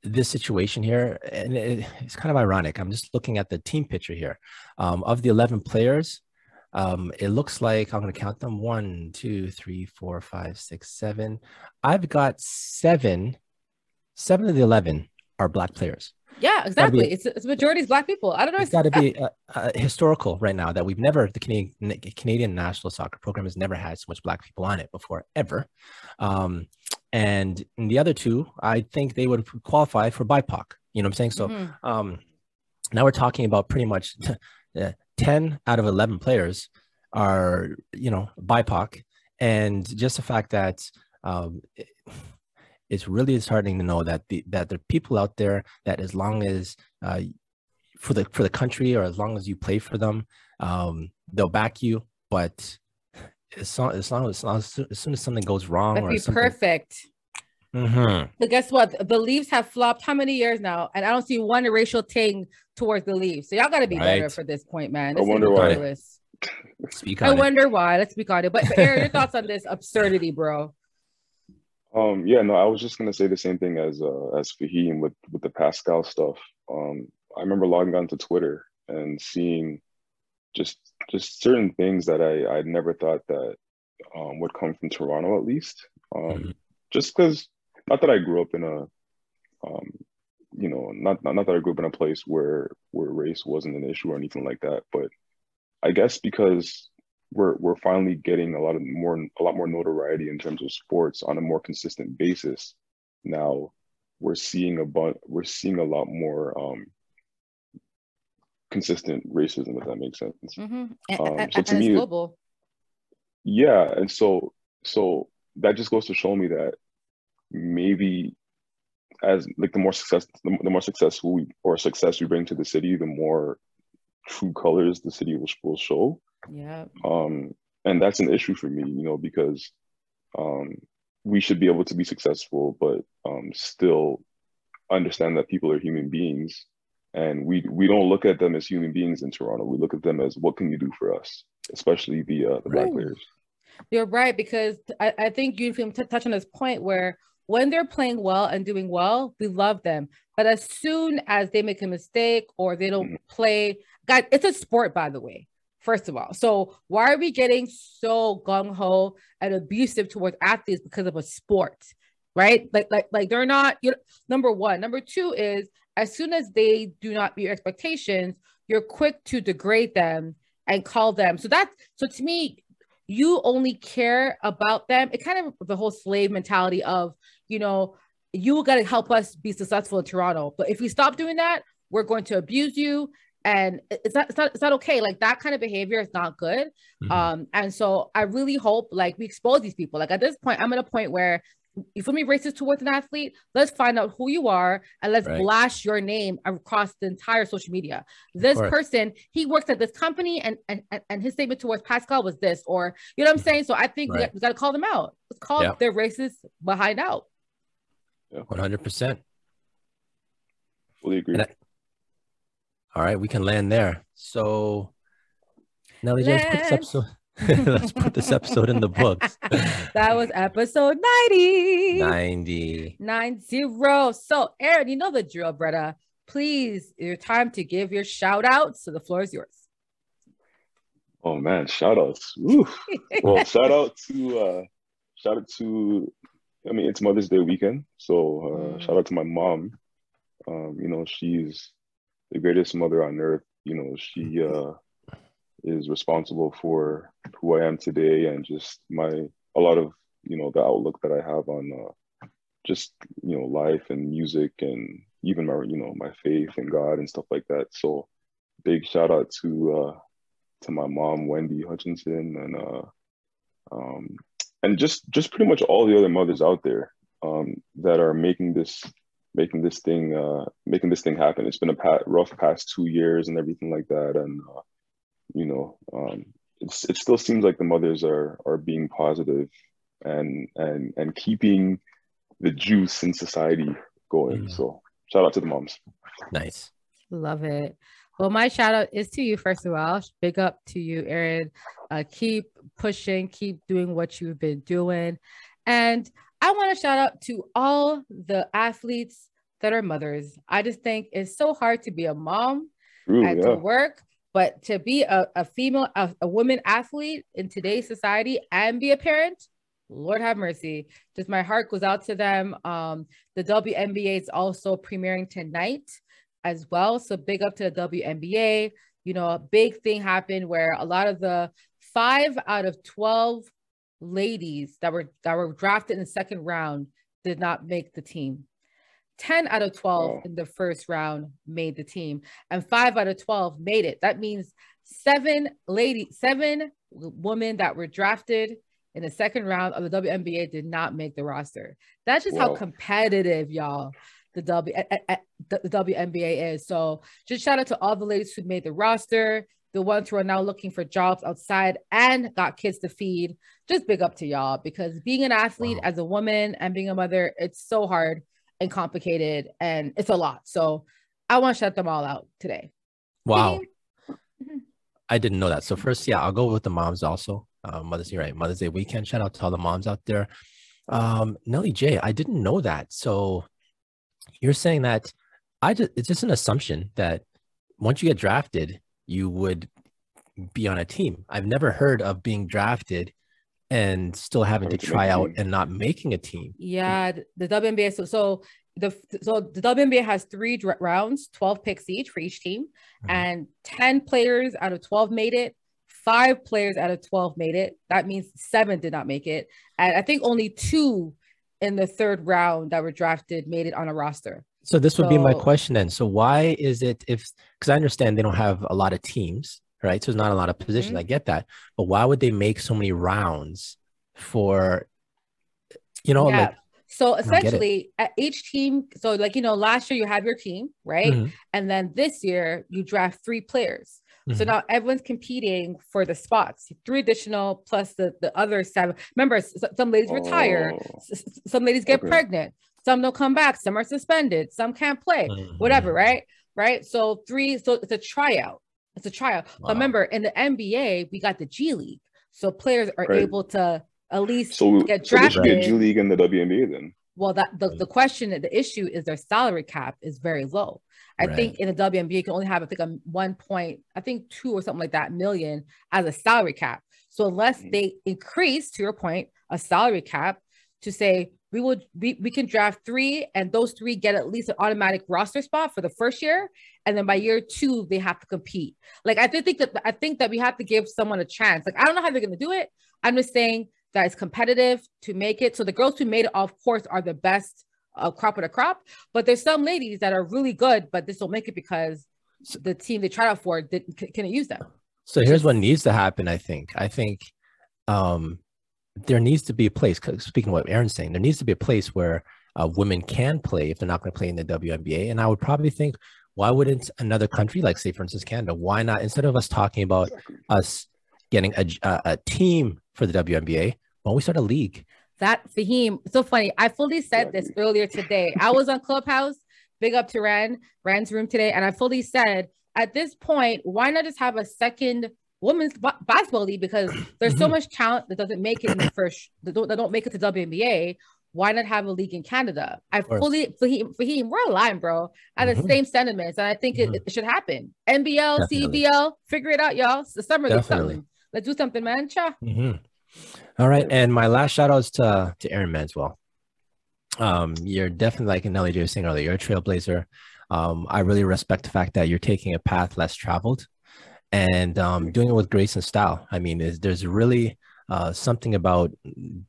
this situation here, and it, it's kind of ironic. I'm just looking at the team picture here. Um, of the 11 players, um, it looks like I'm going to count them one, two, three, four, five, six, seven. I've got seven. Seven of the 11 are black players. Yeah, exactly. Be, it's, it's majority is black people. I don't know. It's got to be uh, uh, historical right now that we've never the Canadian Canadian national soccer program has never had so much black people on it before ever. Um, and in the other two, I think they would qualify for BIPOC. You know what I'm saying? So mm-hmm. um, now we're talking about pretty much 10 out of 11 players are, you know, BIPOC. And just the fact that um, it's really disheartening to know that the, that there are people out there that as long as uh, for the for the country or as long as you play for them, um, they'll back you. But as long as, long as, as, soon as something goes wrong, That'd or be perfect. Mhm. But guess what? The Leafs have flopped how many years now? And I don't see one racial thing towards the Leafs. So y'all got to be better for this point, man. I This is wonder why. ridiculous. Speak I it. wonder why. Let's be on it. But, but Aaron, your thoughts on this absurdity, bro? Um, yeah, no, I was just gonna say the same thing as uh, as Fahim with with the Pascal stuff. Um, I remember logging onto Twitter and seeing just just certain things that I I never thought that um, would come from Toronto at least. Um, Mhm. just because not that I grew up in a um, you know, not, not not that I grew up in a place where where race wasn't an issue or anything like that, but I guess because we're we're finally getting a lot of more a lot more notoriety in terms of sports on a more consistent basis. Now we're seeing a bunch we're seeing a lot more um consistent racism, if that makes sense. Mm-hmm. Um, and- so to it's me, global. Yeah, and so so that just goes to show me that maybe as like the more success the, the more successful we or success we bring to the city, the more true colors the city will, will show. Yeah. Um, and that's an issue for me, you know, because um, we should be able to be successful, but um, still understand that people are human beings, and we we don't look at them as human beings in Toronto. We look at them as what can you do for us, especially the uh, the black Right. players. You're right because I, I think you can t- touch on this point where when they're playing well and doing well, we love them. But as soon as they make a mistake or they don't Mhm. play, God, it's a sport, by the way. First of all, so why are we getting so gung ho and abusive towards athletes because of a sport, right? Like, like, like they're not. You know, number one. Number two is as soon as they do not meet your expectations, you're quick to degrade them and call them. So that's so to me, you only care about them. It kind of the whole slave mentality of, you know, you got to help us be successful in Toronto. But if we stop doing that, we're going to abuse you. And it's not, it's not, it's not okay. Like that kind of behavior is not good. Mhm. Um, and so I really hope like we expose these people. Like at this point, I'm at a point where if you me racist towards an athlete, let's find out who you are and let's Right. blast your name across the entire social media. This person, he works at this company and, and and- and his statement towards Pascal was this, or you know what I'm saying? So I think we, Right. got, we got to call them out. Let's call Yeah. their racist behind out. One hundred percent. Fully agree. And I- All right, we can land there. So, Nelly, let's put this episode. let's put this episode in the books. that was episode 90. Ninety. Nine zero. So, Aaron, you know the drill, brother. Please, your time to give your shout outs. So the floor is yours. Oh man, shout outs. Well, shout out to uh shout out to I mean it's Mother's Day weekend. So uh Mm. shout out to my mom. Um, you know, she's the greatest mother on earth. You know, she uh is responsible for who I am today and just my a lot of, you know, the outlook that I have on uh just, you know, life and music and even my, you know, my faith in God and stuff like that. So big shout out to uh to my mom Wendy Hutchinson and uh um and just just pretty much all the other mothers out there um that are making this making this thing uh making this thing happen it's been a pa- rough past two years and everything like that and uh, you know um it's, it still seems like the mothers are are being positive and and and keeping the juice in society going Mhm. so shout out to the moms Nice. Love it. Well, my shout out is to you, first of all. Big up to you, Aaron. Uh, keep pushing, keep doing what you've been doing. And I want to shout out to all the athletes that are mothers. I just think it's so hard to be a mom True, and yeah to work, but to be a, a female, a, a woman athlete in today's society and be a parent, Lord have mercy. Just my heart goes out to them. Um, the WNBA is also premiering tonight as well. So big up to the WNBA. You know, a big thing happened where a lot of the five out of 12 ladies that were that were drafted in the second round did not make the team. 10 out of 12 Wow. in the first round made the team, and five out of 12 made it. That means seven lady, seven women that were drafted in the second round of the WNBA did not make the roster. That's just how competitive, y'all, the W a- a- the the WNBA is. So just shout out to all the ladies who made the roster. The ones who are now looking for jobs outside and got kids to feed, just big up to y'all because being an athlete wow. as a woman and being a mother, it's so hard and complicated and it's a lot. So I want to shut them all out today. Wow. I didn't know that. So first, yeah, I'll go with the moms also. Uh, Mother's Day, right? Mother's Day weekend. Shout out to all the moms out there. Um, Nelly J, I didn't know that. So you're saying that I just it's just an assumption that once you get drafted, you would be on a team. I've never heard of being drafted and still having to try out and not making a team. Yeah, the WNBA. So, so the so the WNBA has three rounds, twelve picks each for each team, mm-hmm. and ten players out of twelve made it. Five players out of twelve made it. That means seven did not make it, and I think only two in the third round that were drafted made it on a roster. So this would so, be my question then. So why is it if because I understand they don't have a lot of teams, right? So there's not a lot of positions. Mm-hmm. I get that, but why would they make so many rounds for, you know, yeah. like so essentially, at each team, so like you know, last year you have your team, right? Mm-hmm. And then this year you draft three players. Mm-hmm. So now everyone's competing for the spots, three additional plus the the other seven. Remember, some ladies oh. retire, some ladies get okay. pregnant, some don't come back, some are suspended, some can't play, mm-hmm. whatever, right? Right. So three, so it's a tryout. It's a tryout. Wow. But remember, in the NBA, we got the G League. So players are right. able to at least so, get drafted. So there should be a G League in the WNBA then. Well, that the, the question, the issue is their salary cap is very low. I right. think in the WNBA you can only have I think a one point, I think two or something like that million as a salary cap. So unless mm-hmm. they increase, to your point, a salary cap to say we will we, we can draft three and those three get at least an automatic roster spot for the first year. And then by year two they have to compete. Like i think that i think that we have to give someone a chance. Like i don't know how they're going to do it. I'm just saying that is competitive to make it. So the girls who made it of course are the best uh, crop of the crop. But there's some ladies that are really good but this will make it because the team they tried out for didn't couldn't use them. So here's what needs to happen i think. I think um there needs to be a place. Speaking of what Aaron's saying, there needs to be a place where uh, women can play if they're not going to play in the WNBA. And I would probably think, why wouldn't another country, like say for instance Canada, why not instead of us talking about us getting a, a, a team for the WNBA, why don't we start a league? That Fahim, so funny. I fully said this earlier today. I was on Clubhouse, big up to Ran, Ran's room today, and I fully said at this point, why not just have a second women's b- basketball league because there's so mm-hmm. much talent that doesn't make it in the first that don't, that don't make it to WNBA. Why not have a league in Canada? I fully Fahim, we're aligned, bro. I have mm-hmm. the same sentiments, and I think mm-hmm. it, it, should happen. NBL, Definitely. CBL, figure it out, y'all. It's the summer, let's something. Let's do something, man. Cha. Mm-hmm. All right, and my last shout outs to to Aaron Manswell. Um, you're definitely like Nelly J was saying earlier, you're a trailblazer. Um, I really respect the fact that you're taking a path less traveled and um, doing it with grace and style. I mean, there's, there's really uh, something about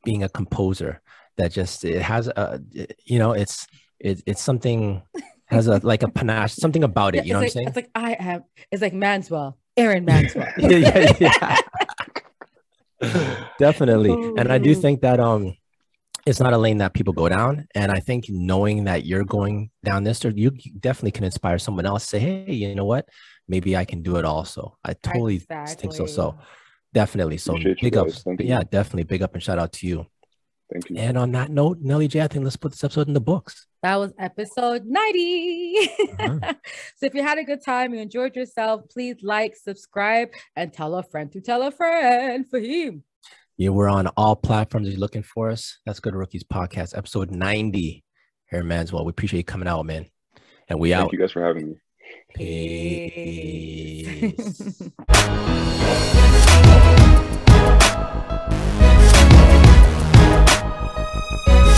being a composer that just it has a you know it's it, it's something has a like a panache something about it. you know like, what I'm saying? It's like I have. It's like Manswell, Aaron Manswell. yeah, yeah, yeah. Definitely, and I do oh. think that um it's not a lane that people go down. And I think knowing that you're going down this, or you definitely can inspire someone else. Say, hey, you know what? Maybe I can do it also. I totally exactly. think so. So definitely. So Appreciate big up. Yeah, definitely big up and shout out to you. Thank you. And on that note, Nelly J, I think let's put this episode in the books. That was episode 90. Uh-huh. so if you had a good time, you enjoyed yourself, please like, subscribe, and tell a friend to tell a friend for him. Yeah, we're on all platforms. You're looking for us. That's Good Rookies Podcast, episode 90. Here, Manswell. We appreciate you coming out, man. And we Thank out. Thank you guys for having me. Peace.